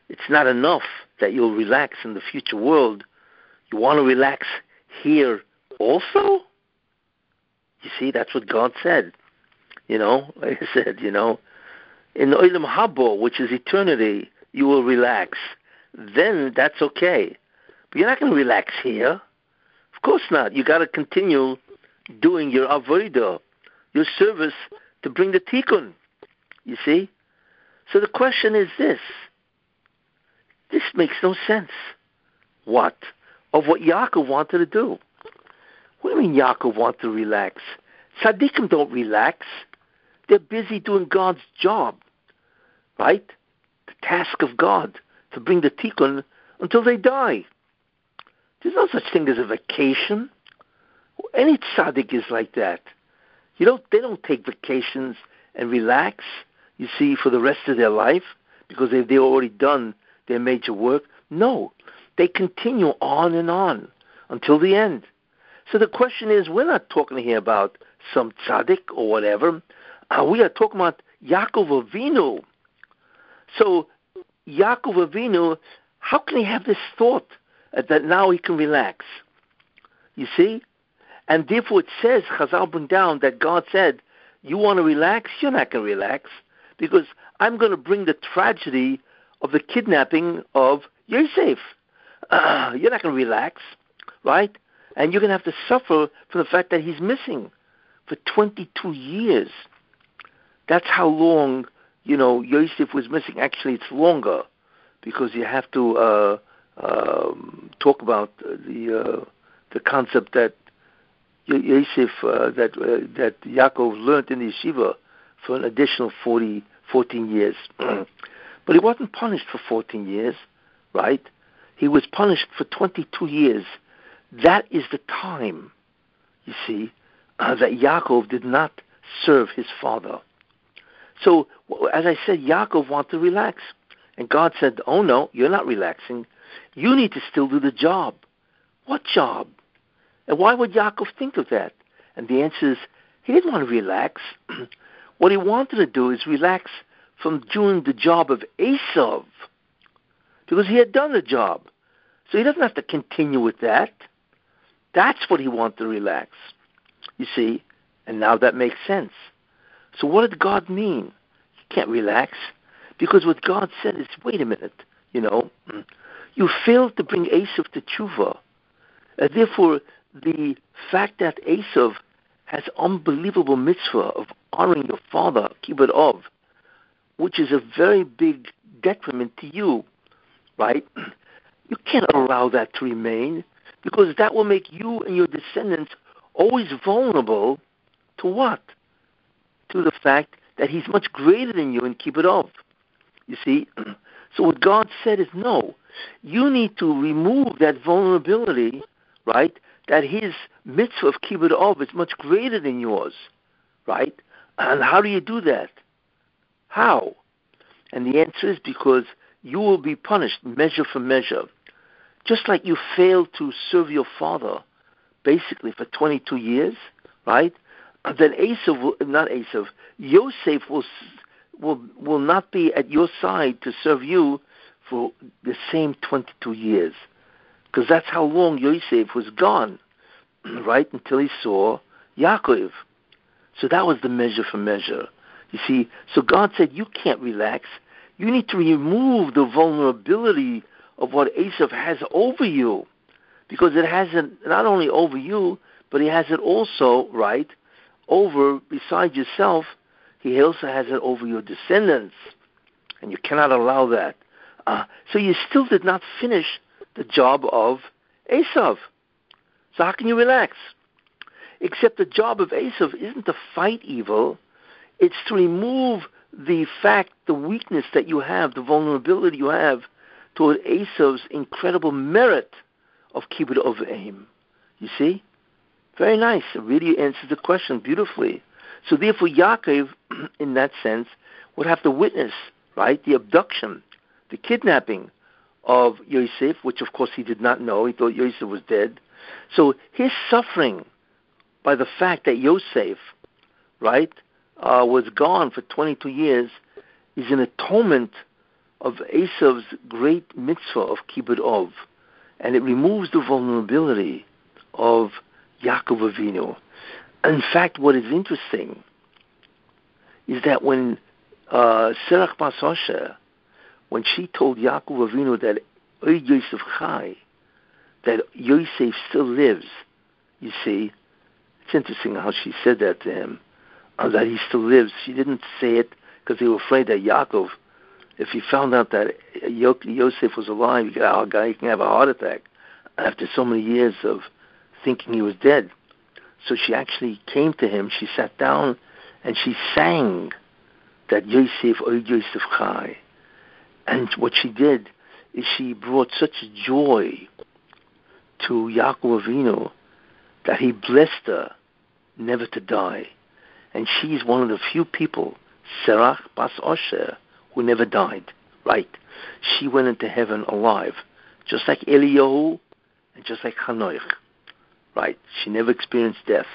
S1: it's not enough that you'll relax in the future world. You want to relax here also? You see, that's what God said. You know, like I said, you know, in the Olam Habo, which is eternity, you will relax. Then that's okay. But you're not going to relax here. Of course not. You got to continue doing your avodah, your service to bring the tikkun. You see? So the question is this. This makes no sense. What? Of what Yaakov wanted to do. What do you mean Yaakov wanted to relax? Tzaddikim don't relax. They're busy doing God's job, right? The task of God to bring the tikkun until they die. There's no such thing as a vacation. Any tzaddik is like that. You don't. They don't take vacations and relax. You see, for the rest of their life because they've they already done their major work. No, they continue on and on until the end. So the question is, we're not talking here about some tzaddik or whatever. Uh, we are talking about Yaakov Avinu. So Yaakov Avinu, how can he have this thought that now he can relax? You see? And therefore it says, Chazal bring down that God said, you want to relax? You're not going to relax because I'm going to bring the tragedy of the kidnapping of Yosef. Uh, you're not going to relax, right? And you're going to have to suffer for the fact that he's missing for 22 years. That's how long, you know, Yosef was missing. Actually, it's longer because you have to uh, um, talk about the uh, the concept that Yosef uh, that uh, that Yaakov learned in the yeshiva for an additional 40, 14 years. but he wasn't punished for 14 years, right? He was punished for 22 years. That is the time, you see, uh, that Yaakov did not serve his father. So, as I said, Yaakov wanted to relax. And God said, Oh no, you're not relaxing. You need to still do the job. What job? And why would Yaakov think of that? And the answer is, he didn't want to relax. what he wanted to do is relax from doing the job of Esav, because he had done the job. So he doesn't have to continue with that. That's what he wanted to relax. You see? And now that makes sense. So what did God mean? You can't relax. Because what God said is, wait a minute, you know, you failed to bring Esav to tshuva. And therefore, the fact that Esav has unbelievable mitzvah of honoring your father, kibbud of, which is a very big detriment to you, right? You can't allow that to remain because that will make you and your descendants always vulnerable to what? To the fact that he's much greater than you in kibbud of. You see? So what God said is no. You need to remove that vulnerability, right? That his mitzvah of kibbud of is much greater than yours, right? And how do you do that? How? And the answer is because you will be punished measure for measure. Just like you failed to serve your father, basically for 22 years, right? Then Esav, will, not Esav, Yosef will will will not be at your side to serve you for the same 22 years, because that's how long Yosef was gone, right? Until he saw Yaakov. So that was the measure for measure. You see, so God said, you can't relax. You need to remove the vulnerability of what Esav has over you. Because it has it not only over you, but he has it also, right, over, beside yourself, he also has it over your descendants. And you cannot allow that. Uh, so you still did not finish the job of Esav. So how can you relax? Except the job of Esav isn't to fight evil, it's to remove the fact, the weakness that you have, the vulnerability you have toward Esav's incredible merit of kibbud of aim. You see? Very nice. It really answers the question beautifully. So therefore, Yaakov, in that sense, would have to witness, right, the abduction, the kidnapping of Yosef, which of course he did not know. He thought Yosef was dead. So his suffering by the fact that Yosef, right, uh, was gone for 22 years is an atonement of Esav's great mitzvah of kibbud ov, and it removes the vulnerability of Yaakov Avinu. In fact, what is interesting is that when uh, Serach when she told Yaakov Avinu that Yosef Chai, that Yosef still lives, you see, it's interesting how she said that to him, Uh, that he still lives. She didn't say it because they were afraid that Yaakov, if he found out that Yosef was alive, he can have a heart attack after so many years of thinking he was dead. So she actually came to him, she sat down, and she sang that Yosef, Od Yosef Chai. And what she did is she brought such joy to Yaakov Avinu that he blessed her never to die. And she is one of the few people, Serach Bas Osher, who never died. Right? She went into heaven alive, just like Eliyahu and just like Hanoich. Right? She never experienced death.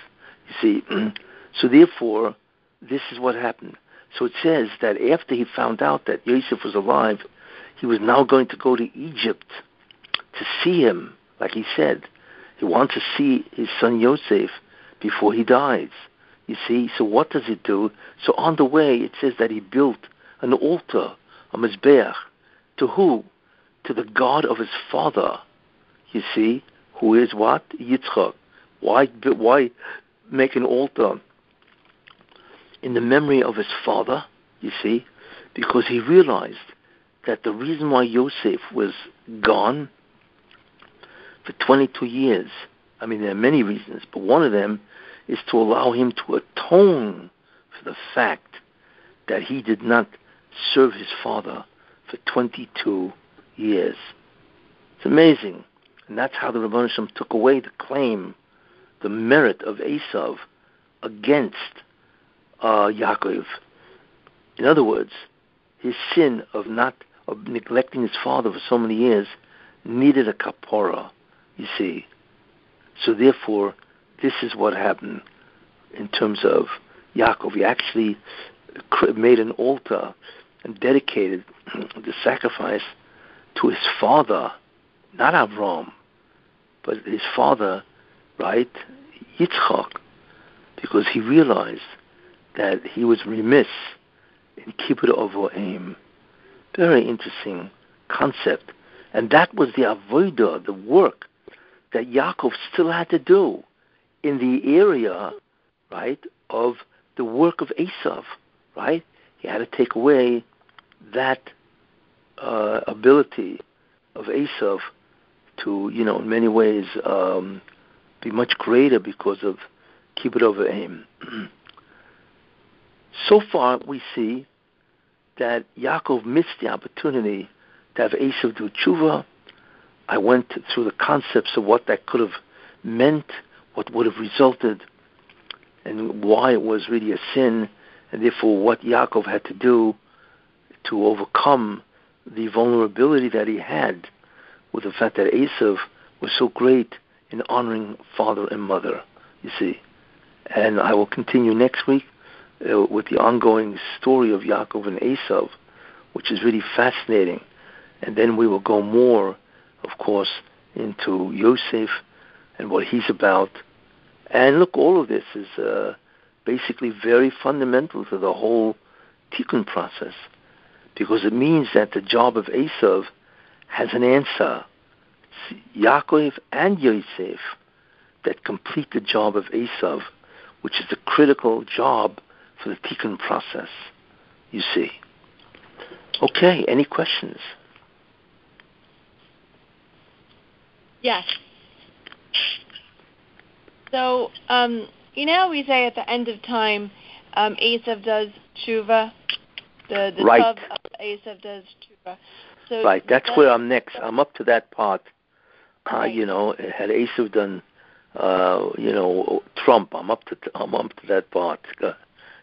S1: You see, so therefore, this is what happened. So it says that after he found out that Yosef was alive, he was now going to go to Egypt to see him, like he said. He wanted to see his son Yosef before he dies. You see, so what does it do? So on the way, it says that he built an altar, a mizbeach, to who? To the God of his father. You see, who is what? Yitzchak. Why, why make an altar in the memory of his father? You see, because he realized that the reason why Yosef was gone for 22 years, I mean, there are many reasons, but one of them is to allow him to atone for the fact that he did not serve his father for 22 years. It's amazing. And that's how the Rabban took away the claim, the merit of Esav against uh, Yaakov. In other words, his sin of not of neglecting his father for so many years needed a kapora, you see. So therefore, this is what happened in terms of Yaakov. He actually made an altar and dedicated the sacrifice to his father, not Avram, but his father, right, Yitzchak, because he realized that he was remiss in kibbud avoim. Very interesting concept. And that was the avodah, the work that Yaakov still had to do in the area, right, of the work of Esav, right? He had to take away that uh, ability of Esav to, you know, in many ways um, be much greater because of kibbud avoim. so far, we see that Yaakov missed the opportunity to have Esav do tshuva. I went through the concepts of what that could have meant what would have resulted and why it was really a sin, and therefore what Yaakov had to do to overcome the vulnerability that he had with the fact that Esav was so great in honoring father and mother, you see. And I will continue next week uh, with the ongoing story of Yaakov and Esav, which is really fascinating. And then we will go more, of course, into Yosef and what he's about. And look, all of this is uh, basically very fundamental to the whole tikkun process because it means that the job of Esav has an answer. It's Yaakov and Yosef that complete the job of Esav, which is the critical job for the tikkun process. You see. Okay, any questions?
S2: Yes. So, um, you know, we say at the end of time, um, Esav does tshuva. The, the
S1: right.
S2: of Esav does tshuva. So
S1: right. That's where I'm next. I'm up to that part. Uh, you know, had Esav done uh, you know, Trump. I'm up to I'm up to that part. Go,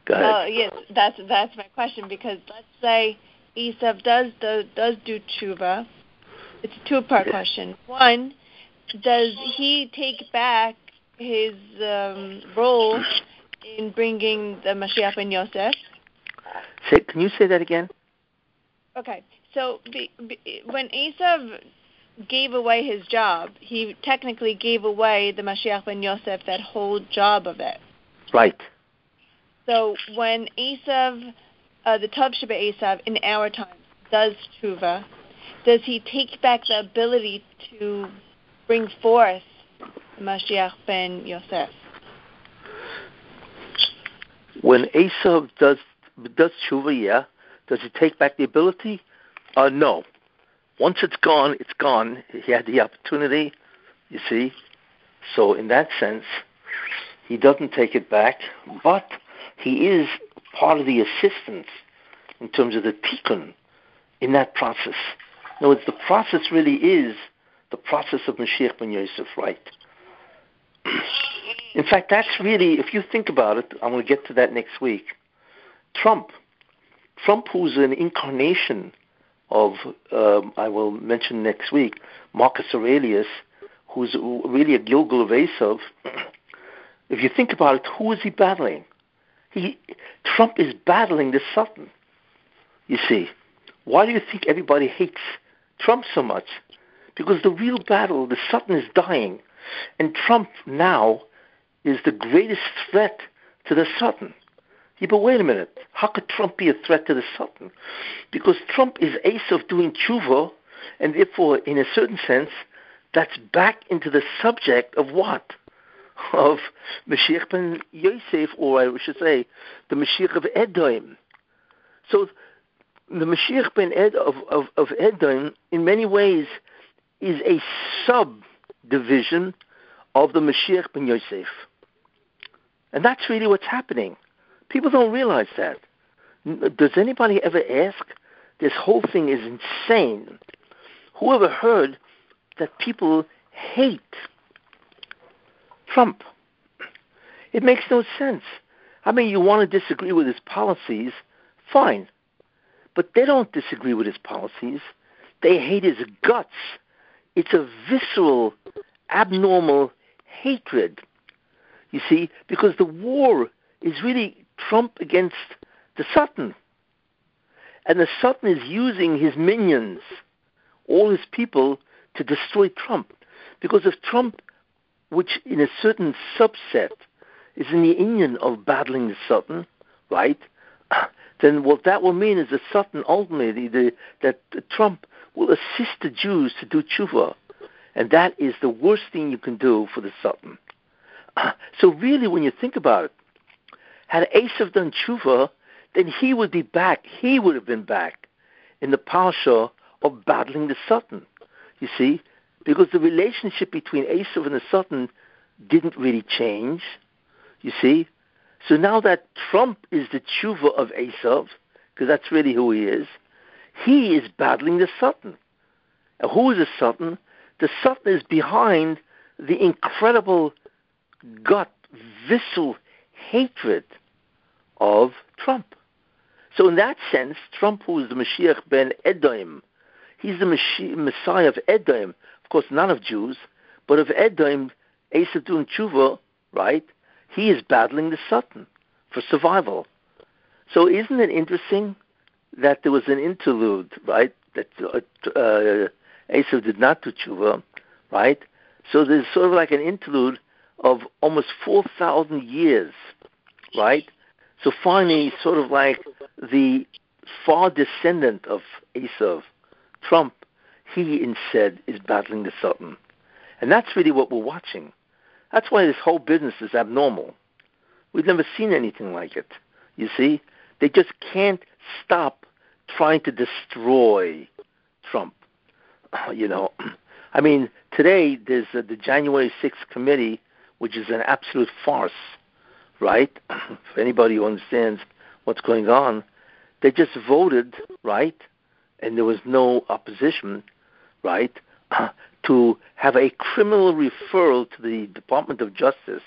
S1: go ahead.
S2: Well, yes, that's that's my question because let's say Esav does does, does do tshuva. It's a two-part yeah. question. One, does he take back his um, role in bringing the Mashiach ben Yosef?
S1: Say, can you say that again?
S2: Okay, so be, be, when Esav gave away his job, he technically gave away the Mashiach ben Yosef that whole job of it.
S1: Right.
S2: So when Esav, uh, the Tov Sheba Esav in our time does tshuva, does he take back the ability to bring forth Mashiach ben Yosef?
S1: When Esav does does tshuva, yeah, does he take back the ability? Uh, no. Once it's gone, it's gone. He had the opportunity, you see. So in that sense, he doesn't take it back, but he is part of the assistance in terms of the tikkun in that process. In other words, the process really is the process of Mashiach ben Yosef, right? In fact, that's really, if you think about it, I'm going to get to that next week. Trump, Trump, who's an incarnation of, um, I will mention next week, Marcus Aurelius, who's really a Gilgul of if you think about it, who is he battling? He, Trump is battling the Satan. You see, why do you think everybody hates Trump so much? Because the real battle, the Satan is dying, and Trump now is the greatest threat to the Satan. Yeah, but wait a minute. How could Trump be a threat to the Satan? Because Trump is Esav doing tshuva, and therefore, in a certain sense, that's back into the subject of what? Of Mashiach ben Yosef, or I should say, the Mashiach of Edom. So the Mashiach ben Ed of, of, of Edom, in many ways, is a subdivision of the Mashiach ben Yosef. And that's really what's happening. People don't realize that. Does anybody ever ask? This whole thing is insane. Who ever heard that people hate Trump? It makes no sense. I mean, you want to disagree with his policies, fine. But they don't disagree with his policies. They hate his guts. It's a visceral, abnormal hatred. You see, because the war is really Trump against the Satan. And the Satan is using his minions, all his people, to destroy Trump. Because if Trump, which in a certain subset is in the union of battling the Satan, right, then what that will mean is that Satan ultimately, the, that Trump will assist the Jews to do tshuva. And that is the worst thing you can do for the Satan. So really, when you think about it, had Esav done tshuva, then he would be back. He would have been back in the parsha of battling the Satan. You see, because the relationship between Esav and the Satan didn't really change. You see, so now that Trump is the tshuva of Esav, because that's really who he is, he is battling the Satan. And who is the Satan? The is behind the incredible gut, visceral hatred of Trump. So in that sense, Trump, who is the Mashiach ben Edom, he's the Messiah of Edom. Of course, not of Jews, but of Edom, Esav doing tshuva, right? He is battling the Satan for survival. So isn't it interesting that there was an interlude, right? That uh, uh, Esav did not do tshuva, right? So there's sort of like an interlude of almost 4,000 years, right? So finally, sort of like the far descendant of Esav, Trump, he instead is battling the Satan. And that's really what we're watching. That's why this whole business is abnormal. We've never seen anything like it. You see? They just can't stop trying to destroy Trump. You know, I mean, today there's uh, the January 6th committee, which is an absolute farce right? For anybody who understands what's going on, they just voted, right? And there was no opposition, right? to have a criminal referral to the Department of Justice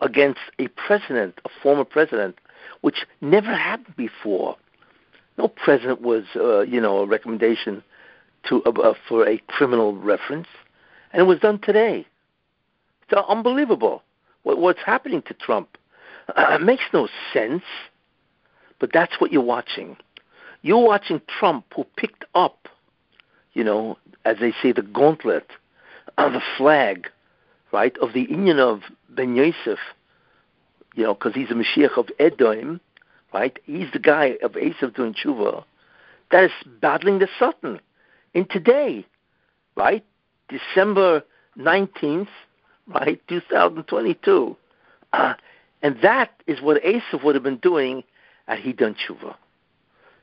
S1: against a president, a former president, which never happened before. No president was, uh, you know, a recommendation to uh, for a criminal reference, and it was done today. It's unbelievable what, what's happening to Trump. Uh, it makes no sense, but that's what you're watching. You're watching Trump, who picked up, you know, as they say, the gauntlet, uh, the flag, right, of the Union of Ben Yosef, you know, because he's a Mashiach of Edom, right? He's the guy of Esav doing tshuva that is battling the Satan in today, right? December 19th, right, 2022. Uh, and that is what Esav would have been doing at he done tshuva.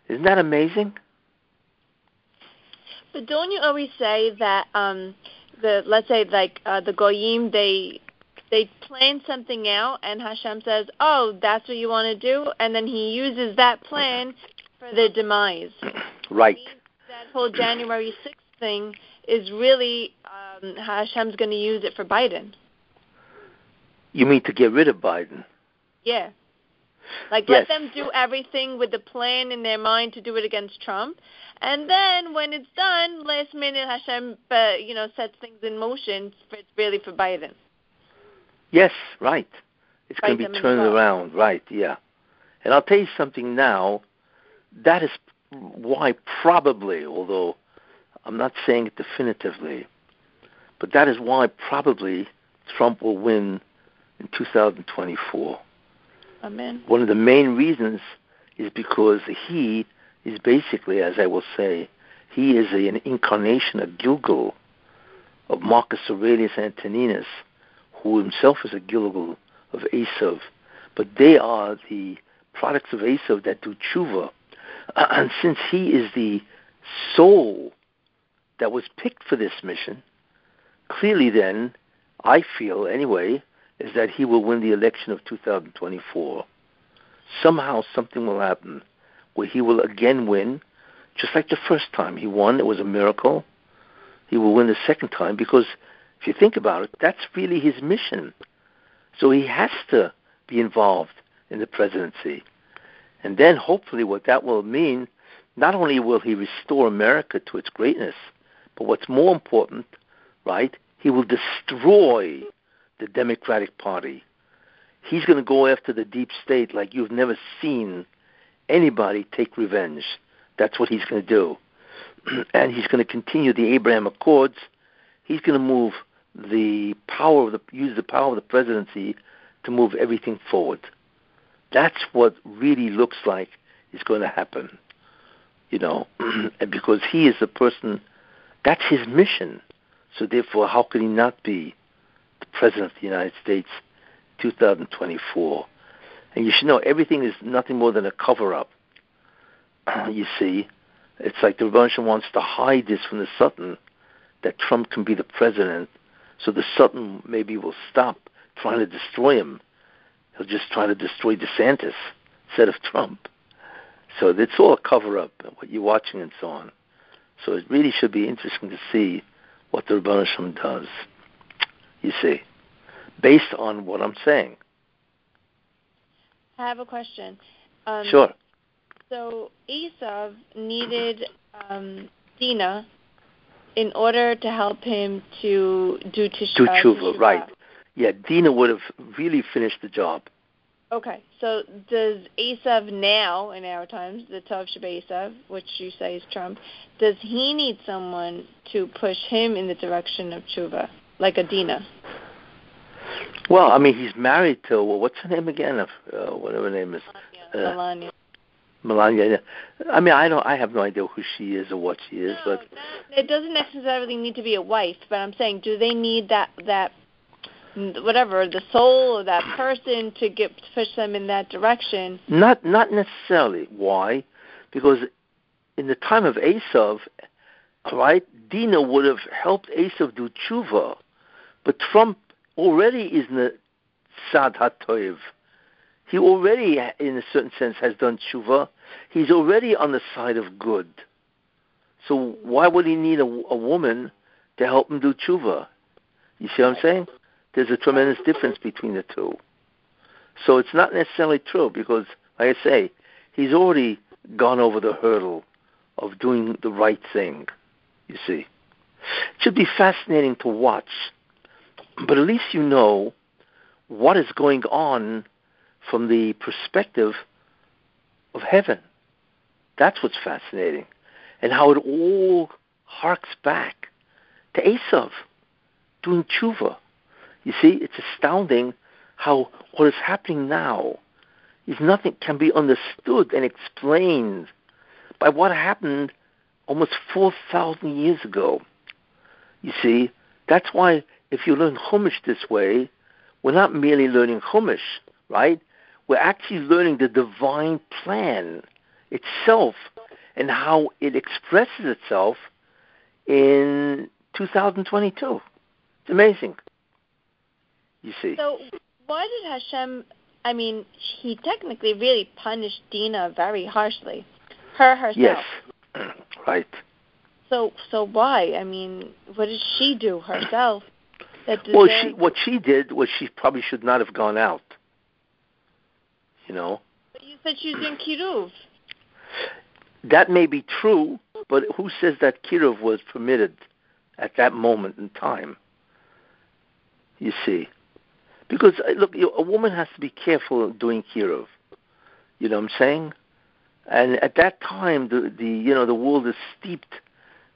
S1: Isn't that amazing?
S2: But don't you always say that um, the let's say like uh, the goyim they they plan something out and Hashem says, "Oh, that's what you want to do," and then He uses that plan for their demise.
S1: Right.
S2: That whole January sixth thing is really um, Hashem's going to use it for Biden.
S1: You mean to get rid of Biden?
S2: Yeah. Like
S1: yes.
S2: let them do everything with the plan in their mind to do it against Trump, and then when it's done, last minute Hashem, uh, you know, sets things in motion. For, it's really for Biden.
S1: Yes, right. It's going to be turned around, right? Yeah. And I'll tell you something now. That is why probably, although I'm not saying it definitively, but that is why probably Trump will win in 2024.
S2: Amen.
S1: One of the main reasons is because he is basically, as I will say, he is a, an incarnation, a Gilgul of Marcus Aurelius Antoninus, who himself is a Gilgul of Esav. But they are the products of Esav that do tshuva. Uh, and since he is the soul that was picked for this mission, clearly then, I feel anyway, is that he will win the election of 2024. Somehow something will happen where he will again win, just like the first time he won. It was a miracle. He will win the second time because if you think about it, that's really his mission. So he has to be involved in the presidency. And then hopefully what that will mean, not only will he restore America to its greatness, but what's more important, right, he will destroy the Democratic Party. He's going to go after the deep state like you've never seen anybody take revenge. That's what he's going to do. and he's going to continue the Abraham Accords. He's going to move the power of the use the power of the presidency to move everything forward. That's what really looks like is going to happen. You know, and because he is the person, that's his mission. So therefore, how could he not be the president of the United States, 2024? And you should know everything is nothing more than a cover-up. you see, it's like the Rebbe wants to hide this from the Satan, that Trump can be the president, so the Satan maybe will stop trying to destroy him. He'll just trying to destroy DeSantis instead of Trump. So it's all a cover-up, what you're watching and so on. So it really should be interesting to see what the Rebbe does. You see, based on what I'm saying.
S2: I have a question. Um,
S1: sure.
S2: So Esav needed um, Dina in order to help him to do tish-
S1: do tshuva, right? Yeah, Dina would have really finished the job.
S2: Okay, so does Esav now, in our times, the Tov Esav, which you say is Trump, does he need someone to push him in the direction of tshuva, like a Dina?
S1: Well, I mean, he's married to well, what's her name again? Of uh, whatever her name is.
S2: Melania. Uh, Melania.
S1: Melania. I mean, I don't. I have no idea who she is or what she is,
S2: no,
S1: but
S2: it doesn't necessarily need to be a wife. But I'm saying, do they need that that whatever the soul of that person to get to push them in that direction?
S1: Not not necessarily. Why? Because in the time of Esav, right, Dina would have helped Esav do tshuva, but Trump already is in the Tzad HaToiv. He already, in a certain sense, has done tshuva. He's already on the side of good. So why would he need a, a woman to help him do tshuva. You see what I'm saying? There's a tremendous difference between the two. So it's not necessarily true because, like I say, he's already gone over the hurdle of doing the right thing. You see, it should be fascinating to watch, but at least you know what is going on from the perspective of heaven. That's what's fascinating, and how it all harks back to Esav doing tshuva. You see, it's astounding how what is happening now is nothing can be understood and explained by what happened almost 4,000 years ago. You see, that's why if you learn Chumash this way, we're not merely learning Chumash, right? We're actually learning the divine plan itself and how it expresses itself in 2022. It's amazing. You see.
S2: So why did Hashem? I mean, he technically really punished Dina very harshly, her herself.
S1: Yes, right.
S2: So so why? I mean, what did she do herself? That
S1: well, she what she did was she probably should not have gone out. You know.
S2: But you said she was in kiruv.
S1: That may be true, but who says that kiruv was permitted at that moment in time? You see, because uh, look, a woman has to be careful doing kiruv. You know what I'm saying? And at that time, the the you know the world is steeped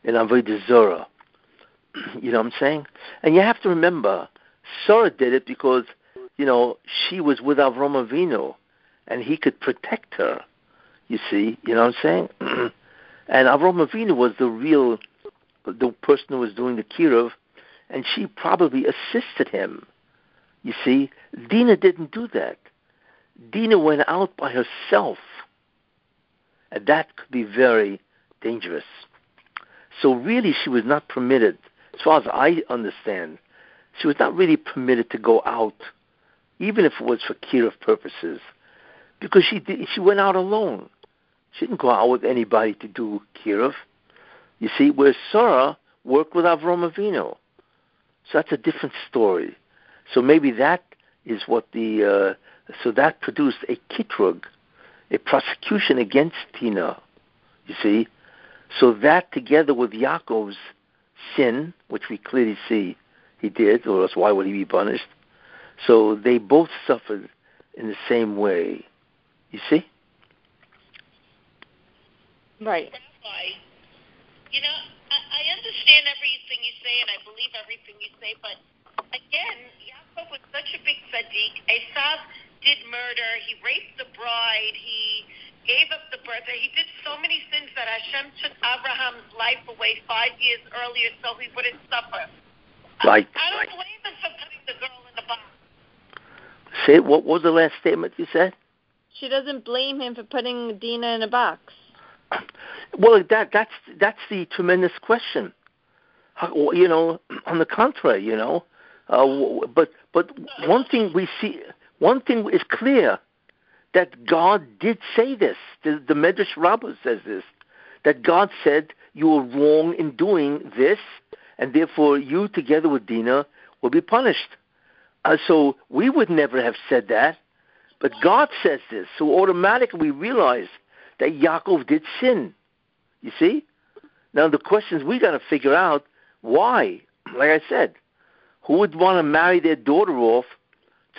S1: in avodah zarah. You know what I'm saying? And you have to remember, Sarah did it because you know she was with Avram Avinu, and he could protect her. You see, you know what I'm saying? and Avram Avinu was the real, the person who was doing the kiruv, and she probably assisted him. You see, Dina didn't do that. Dina went out by herself, and that could be very dangerous. So really, she was not permitted, as far as I understand, she was not really permitted to go out, even if it was for kiruv purposes, because she did, she went out alone. She didn't go out with anybody to do kiruv. You see, where Sarah worked with Avram Avinu. So that's a different story. So maybe that is what the uh, so that produced a kitrug, a prosecution against Dina. You see, so that together with Yaakov's sin, which we clearly see he did, or else why would he be punished? So they both suffered in the same way. You see?
S2: Right.
S3: You know, I, I understand everything you say and I believe everything you say, but again, Yaakov was such a big tzaddik. Esav did murder. He raped the bride. He gave up the birthday. He did so many sins that Hashem took Abraham's life away five years earlier so he wouldn't suffer.
S1: Right.
S3: I, I don't
S1: right.
S3: blame him for putting the girl in the box.
S1: Say what was the last statement you said?
S2: She doesn't blame him for putting Dina in a box.
S1: Well, that that's that's the tremendous question. How, you know, on the contrary, you know, uh, but but one thing we see, one thing is clear, that God did say this. The, the Medrash Rabbah says this, that God said you were wrong in doing this, and therefore you, together with Dina, will be punished. Uh, so we would never have said that, but God says this. So automatically we realize that Yaakov did sin. You see? Now the questions we got to figure out why. Like I said, who would want to marry their daughter off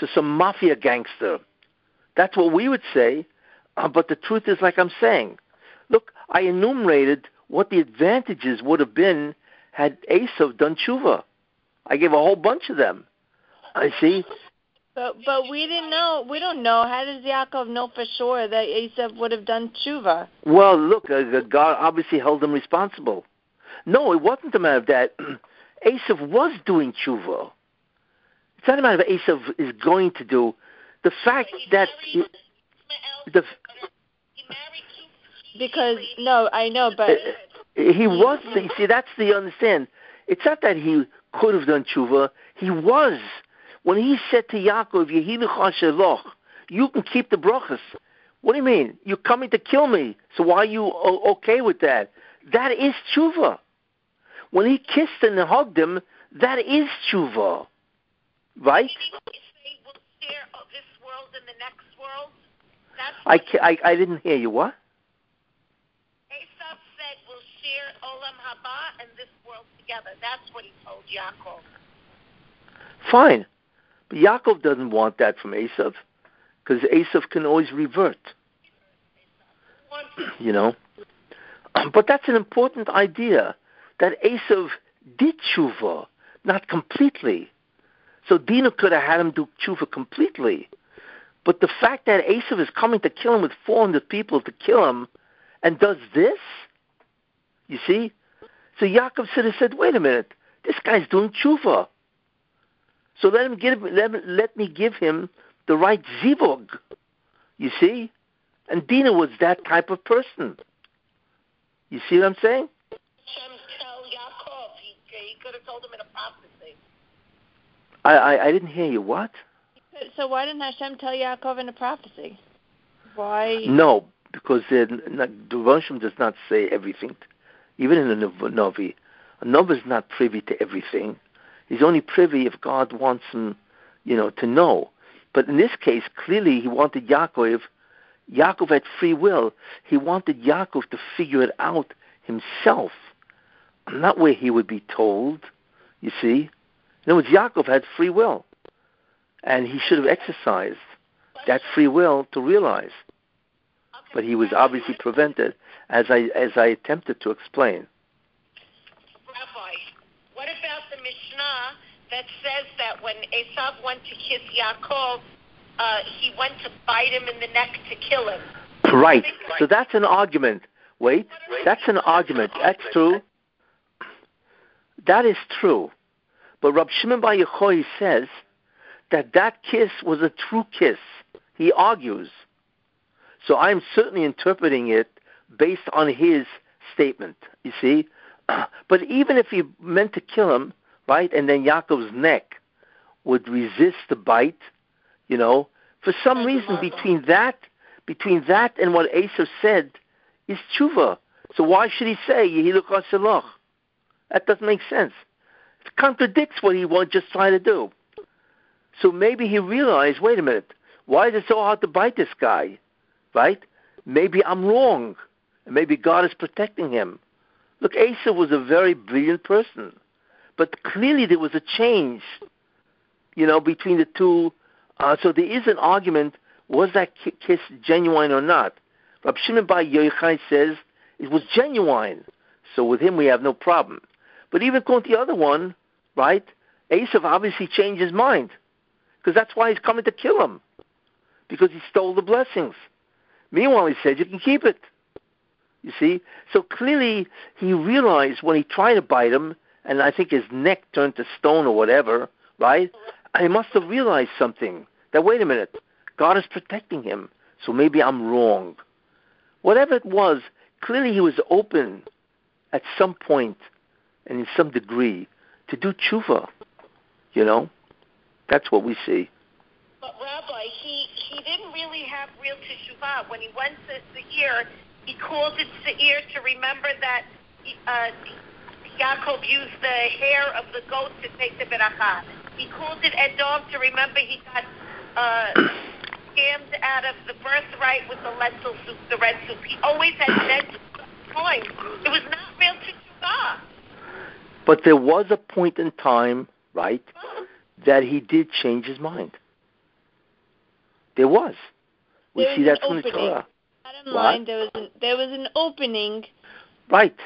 S1: to some mafia gangster? That's what we would say. Uh, but the truth is, like I'm saying, look, I enumerated what the advantages would have been had Esav done tshuva. I gave a whole bunch of them. I see.
S2: But but we didn't know. We don't know. How does Yaakov know for sure that Esav would have done tshuva?
S1: Well, look, uh, God obviously held him responsible. No, it wasn't a matter of that. Esav was doing tshuva. It's not a matter of Esav is going to do. The fact that he, the
S2: because no, I know, but
S1: uh, he was. You see, that's the understand. It's not that he could have done tshuva. He was when he said to Yaakov, "Yehiluch you can keep the brachas." What do you mean? You're coming to kill me, so why are you okay with that? That is tshuva. When he kissed and hugged him, that is tshuva, right?
S3: Did he say we'll share of this world and the next world? That's
S1: I, I I didn't hear you. What?
S3: Esav said we'll share Olam Haba and this world together. That's what he told Yaakov.
S1: Fine, but Yaakov doesn't want that from Esav, because Esav can always revert. You know. But that's an important idea that Esav did tshuva, not completely. So Dina could have had him do tshuva completely. But the fact that Esav is coming to kill him with 400 people to kill him and does this, you see? So Yaakov should have said, wait a minute, this guy's doing tshuva. So let him give, let, let me give him the right zivug, you see? And Dina was that type of person. You see what I'm saying?
S3: Hashem tell Yaakov. He, he could have told him in a prophecy.
S1: I, I, I didn't hear you. What?
S2: So why didn't Hashem tell Yaakov in a prophecy? Why?
S1: No, because Roshim does not say everything. Even in the Nov- Novi, a Novi is not privy to everything. He's only privy if God wants him, you know, to know. But in this case, clearly he wanted Yaakov. Yaakov had free will. He wanted Yaakov to figure it out himself, not where he would be told. You see, in other words, Yaakov had free will, and he should have exercised that free will to realize but he was obviously prevented, as I as I attempted to explain.
S3: Rabbi, what about the Mishnah that says that when Esav went to kiss Yaakov, uh, he went to bite him in the neck to kill him?
S1: Right. So that's an argument. Wait, that's an argument. That's true. That is true. But Rab Shimon Bar Yochai says that that kiss was a true kiss. He argues. So I'm certainly interpreting it based on his statement. You see, but even if he meant to kill him, right, and then Yaakov's neck would resist the bite, you know, for some reason between that, between that and what Esav said, is tshuva. So why should he say Yehiluk Hashalach? That doesn't make sense. It contradicts what he was just trying to do. So maybe he realized, wait a minute, why is it so hard to bite this guy? Right? Maybe I'm wrong. Maybe God is protecting him. Look, Esav was a very brilliant person. But clearly there was a change, you know, between the two. Uh, so there is an argument, was that kiss genuine or not? Rab Shimon Bar Yochai says it was genuine. So with him we have no problem. But even going to the other one, right, Esav obviously changed his mind. Because that's why he's coming to kill him. Because he stole the blessings. Meanwhile, he said, you can keep it. You see? So clearly, he realized when he tried to bite him, and I think his neck turned to stone or whatever, right? He must have realized something. That, wait a minute, God is protecting him, so maybe I'm wrong. Whatever it was, clearly he was open at some point and in some degree to do tshuva. You know? That's what we see.
S3: But Rabbi, he he didn't really have real teshuvah. When he went to Seir, he called it Seir to remember that uh, Yaakov used the hair of the goat to take the beracha. He called it Edom to remember he got uh, scammed out of the birthright with the lentil soup, the red soup. He always had negative points. It was not real teshuvah.
S1: But there was a point in time, right, that he did change his mind. There was. We
S2: There
S1: see
S2: was
S1: that from the
S2: opening.
S1: Torah.
S2: Bottom line, there was an, there was an opening.
S1: Right.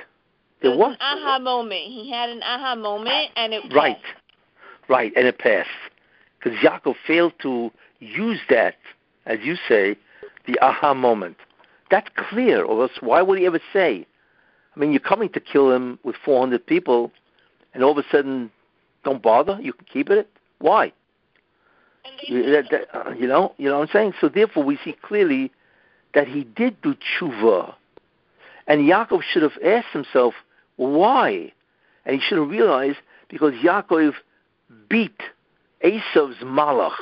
S1: There
S2: There
S1: was.
S2: an aha moment. He had an aha moment, and it
S1: Right.
S2: passed.
S1: Right, and it passed. Because Yaakov failed to use that, as you say, the aha moment. That's clear, or else why would he ever say? I mean, you're coming to kill him with 400 people, and all of a sudden, don't bother, you can keep it? Why? You, that, that, uh, you know, you know what I'm saying. So therefore, we see clearly that he did do tshuva, and Yaakov should have asked himself why, and he should have realized because Yaakov beat Esav's malach,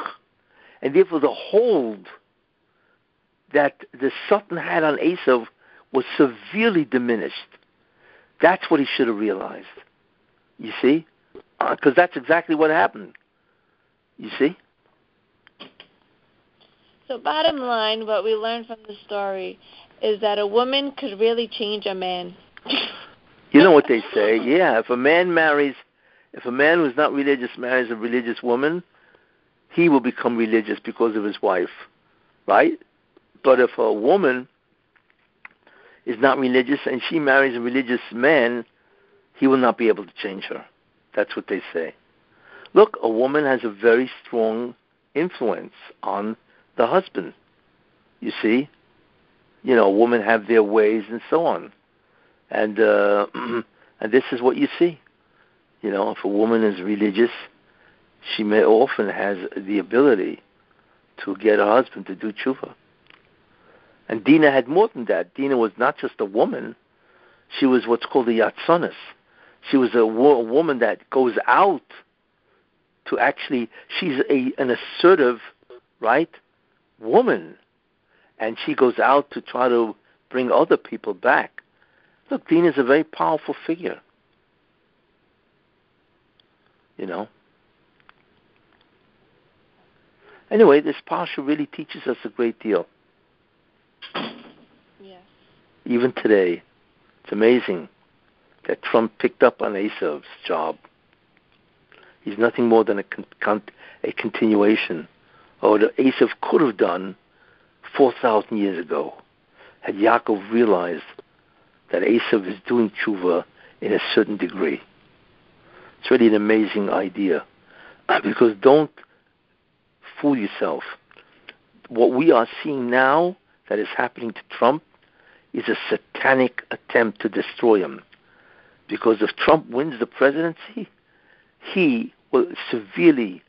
S1: and therefore the hold that the Satan had on Esav was severely diminished. That's what he should have realized. You see? Because uh, that's exactly what happened. You see?
S2: So, bottom line, what we learned from the story is that a woman could really change a man.
S1: you know what they say? Yeah, if a man marries, if a man who's not religious marries a religious woman, he will become religious because of his wife, right? But if a woman is not religious and she marries a religious man, he will not be able to change her. That's what they say. Look, a woman has a very strong influence on the husband. You see, you know, women have their ways and so on, and uh, and this is what you see. You know, if a woman is religious, she may often has the ability to get her husband to do tshuva. And Dina had more than that. Dina was not just a woman; she was what's called a yatsonis. She was a, wo- a woman that goes out to actually. She's a an assertive, right, woman, and she goes out to try to bring other people back. Look, Dina is a very powerful figure. You know. Anyway, this parsha really teaches us a great deal.
S2: Yeah.
S1: Even today, it's amazing that Trump picked up on Esav's job. He's nothing more than a, con- a continuation of what Esav could have done 4,000 years ago had Yaakov realized that Esav is doing tshuva in a certain degree. It's really an amazing idea. Because don't fool yourself. What we are seeing now that is happening to Trump is a satanic attempt to destroy him. Because if Trump wins the presidency, he will severely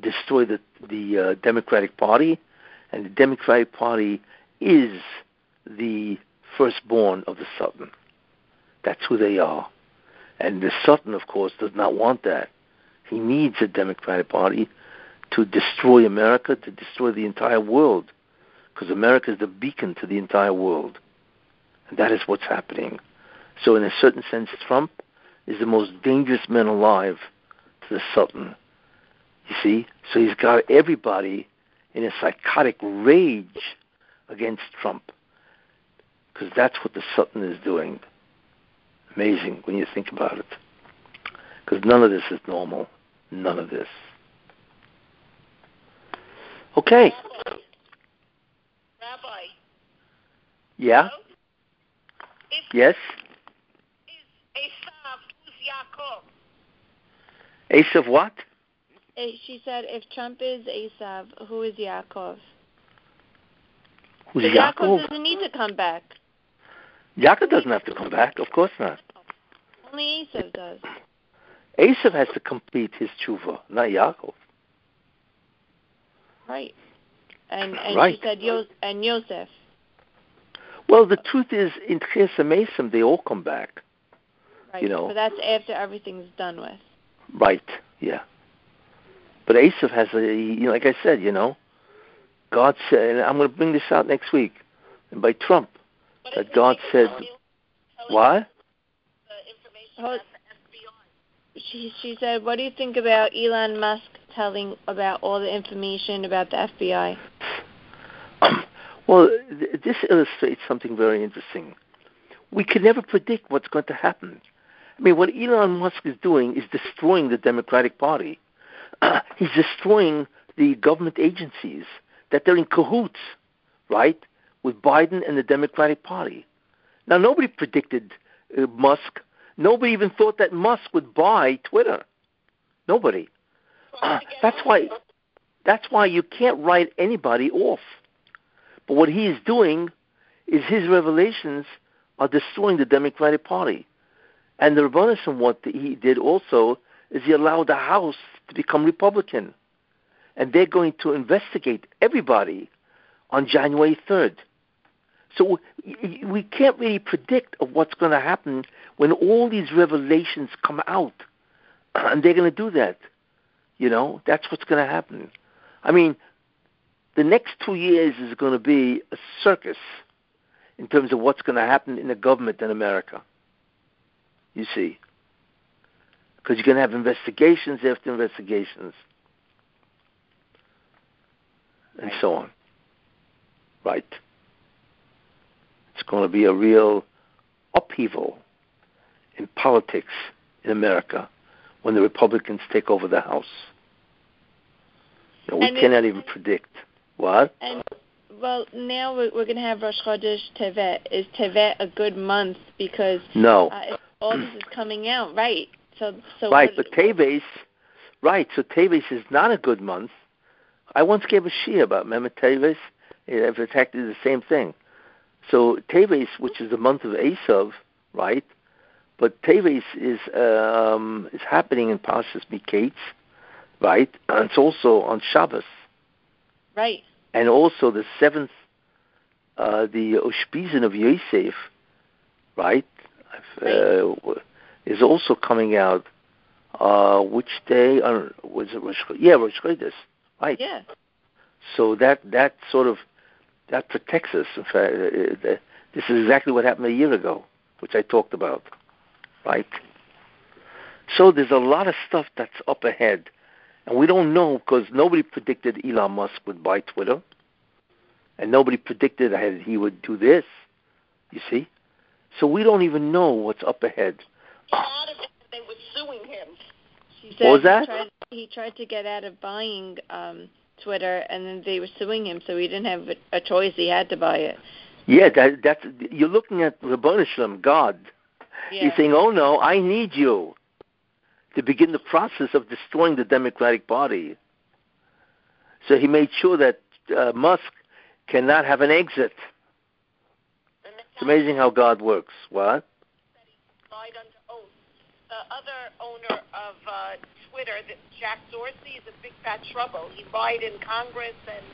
S1: destroy the, the uh, Democratic Party, and the Democratic Party is the firstborn of the Satan. That's who they are. And the Satan, of course, does not want that. He needs a Democratic Party to destroy America, to destroy the entire world, because America is the beacon to the entire world. And that is what's happening. So, in a certain sense, Trump is the most dangerous man alive to the Satan. You see? So he's got everybody in a psychotic rage against Trump. Because that's what the Satan is doing. Amazing when you think about it. Because none of this is normal. None of this. Okay.
S3: Rabbi.
S1: Yeah?
S3: If
S1: Yes?
S3: is Esav, who's
S1: Of what?
S2: She said, if Trump is Esav, who is Yaakov?
S1: Who's
S2: Yaakov
S1: Yaakov?
S2: doesn't need to come back.
S1: Yaakov doesn't have to come back. Of course not.
S2: Only Esav does.
S1: Esav has to complete his tshuva, not Yaakov.
S2: Right. And and
S1: Right.
S2: she said Yos and Yosef.
S1: Well, the truth is, in Chesed Mesim, they all come back.
S2: Right.
S1: You know.
S2: But that's after everything's done with.
S1: Right. Yeah. But Esav has a, you know, like I said, you know, God said, and I'm going to bring this out next week, and by Trump,
S3: What
S1: that
S3: is
S1: God said,
S3: telling you?
S1: what?
S2: Oh.
S3: about the FBI.
S2: She she said, what do you think about Elon Musk telling about all the information about the FBI?
S1: well, th- this illustrates something very interesting. We can never predict what's going to happen. I mean, what Elon Musk is doing is destroying the Democratic Party. he's destroying the government agencies that they're in cahoots, right, with Biden and the Democratic Party. Now, nobody predicted uh, Musk. Nobody even thought that Musk would buy Twitter. Nobody. Uh, that's why. That's why you can't write anybody off. But what he is doing is his revelations are destroying the Democratic Party. And the Rabbanison, what he did also is he allowed the House to become Republican. And they're going to investigate everybody on January 3rd. So we can't really predict of what's going to happen when all these revelations come out. And they're going to do that. You know, that's what's going to happen. I mean, the next two years is going to be a circus in terms of what's going to happen in the government in America. You see. because you're going to have investigations after investigations, and
S2: Right.
S1: so on. Right. It's going to be a real upheaval in politics in America when the Republicans take over the House. You know, we
S2: And it-
S1: cannot even predict. What?
S2: And well, now we're, we're going to have Rosh Chodesh Tevet. Is Tevet a good month because
S1: No.
S2: uh, all this is coming out, right? So, so
S1: right,
S2: what,
S1: but Teves, right, so Teves is not a good month. I once gave a shiur about remember Teves? It's exactly the same thing. So Teves, which is the month of Esav, right? But Teves is um, is happening in Parshas Miketz, right? And it's also on Shabbos,
S2: right?
S1: and also the seventh, uh, the Oshpizin of Yosef, right? Uh, is also coming out. Uh, which day? Uh, was it Rosh? Yeah, Rosh Chodesh, right?
S2: Yeah.
S1: So that that sort of that protects us. In fact, uh, uh, this is exactly what happened a year ago, which I talked about, right? So there's a lot of stuff that's up ahead, and we don't know because nobody predicted Elon Musk would buy Twitter, and nobody predicted that he would do this. You see, so we don't even know what's up ahead.
S3: Get out of it. They were suing him.
S2: She said
S1: What was
S2: he
S1: that?
S2: Tried, he tried to get out of buying um, Twitter, and then they were suing him, so he didn't have a, a choice. He had to buy it.
S1: Yeah, that, that's you're looking at Ribono Shel Olam, God.
S2: Yeah.
S1: He's saying, "Oh no, I need you to begin the process of destroying the Democratic Party." So he made sure that uh, Musk cannot have an exit.
S3: And the
S1: It's amazing how God works. What?
S3: lied under oath. The other owner of uh, Twitter, Jack Dorsey, is a big fat trouble. He lied in Congress, and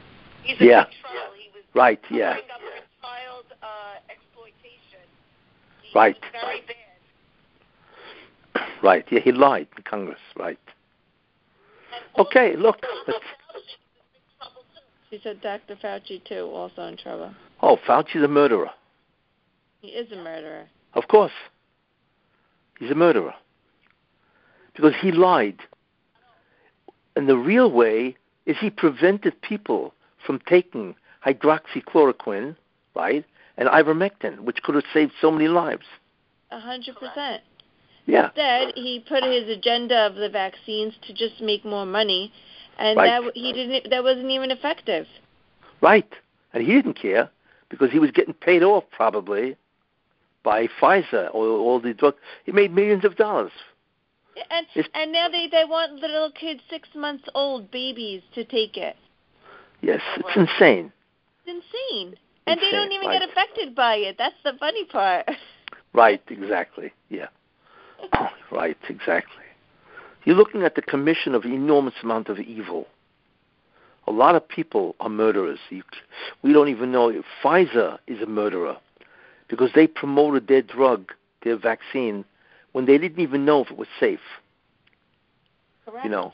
S3: he's a
S1: Yeah.
S3: big trouble. He was
S1: Right? Yeah.
S3: covering up for child uh, exploitation. He
S1: Right.
S3: was very bad.
S1: Right. Yeah, he lied in Congress. Right. Okay. Look.
S3: Dr.
S1: Let's,
S3: Fauci is in big trouble too.
S2: She said Dr. Fauci too, also in trouble.
S1: oh, Fauci's a murderer.
S2: He is a murderer.
S1: Of course. He's a murderer. Because he lied. And the real way is he prevented people from taking hydroxychloroquine, right, and ivermectin, which could have saved so many lives.
S2: A hundred percent.
S1: Yeah.
S2: Instead, he put his agenda of the vaccines to just make more money, and
S1: Right.
S2: that he didn't. That wasn't even effective.
S1: Right. And he didn't care because he was getting paid off probably by Pfizer or all the drug. He made millions of dollars.
S2: And
S1: It's-
S2: and now they they want little kids, six months old babies, to take it.
S1: Yes, it's insane.
S2: It's insane. And they don't even
S1: right.
S2: get affected by it. That's the funny part.
S1: Right, exactly. Yeah. right, exactly. You're looking at the commission of enormous amount of evil. A lot of people are murderers. You, we don't even know if Pfizer is a murderer because they promoted their drug, their vaccine, when they didn't even know if it was safe.
S2: Correct.
S1: You know.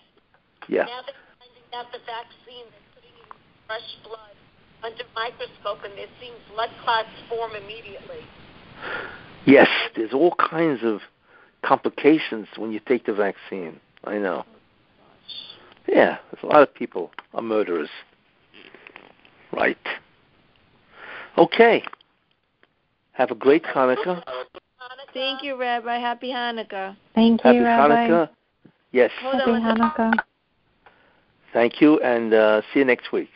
S1: Yeah.
S3: Now they're finding out the vaccine, they're putting in fresh blood under microscope, and they're seeing blood clots form immediately.
S1: Yes, there's all kinds of complications when you take the vaccine. I know. Yeah, there's a lot of people are murderers. Right. Okay. Have a great Hanukkah.
S2: Thank you, Rabbi. Happy Hanukkah.
S4: Thank
S1: Happy
S4: you, Rabbi.
S1: Hanukkah. Yes.
S4: Happy Hanukkah.
S1: Thank you, and uh, see you next week.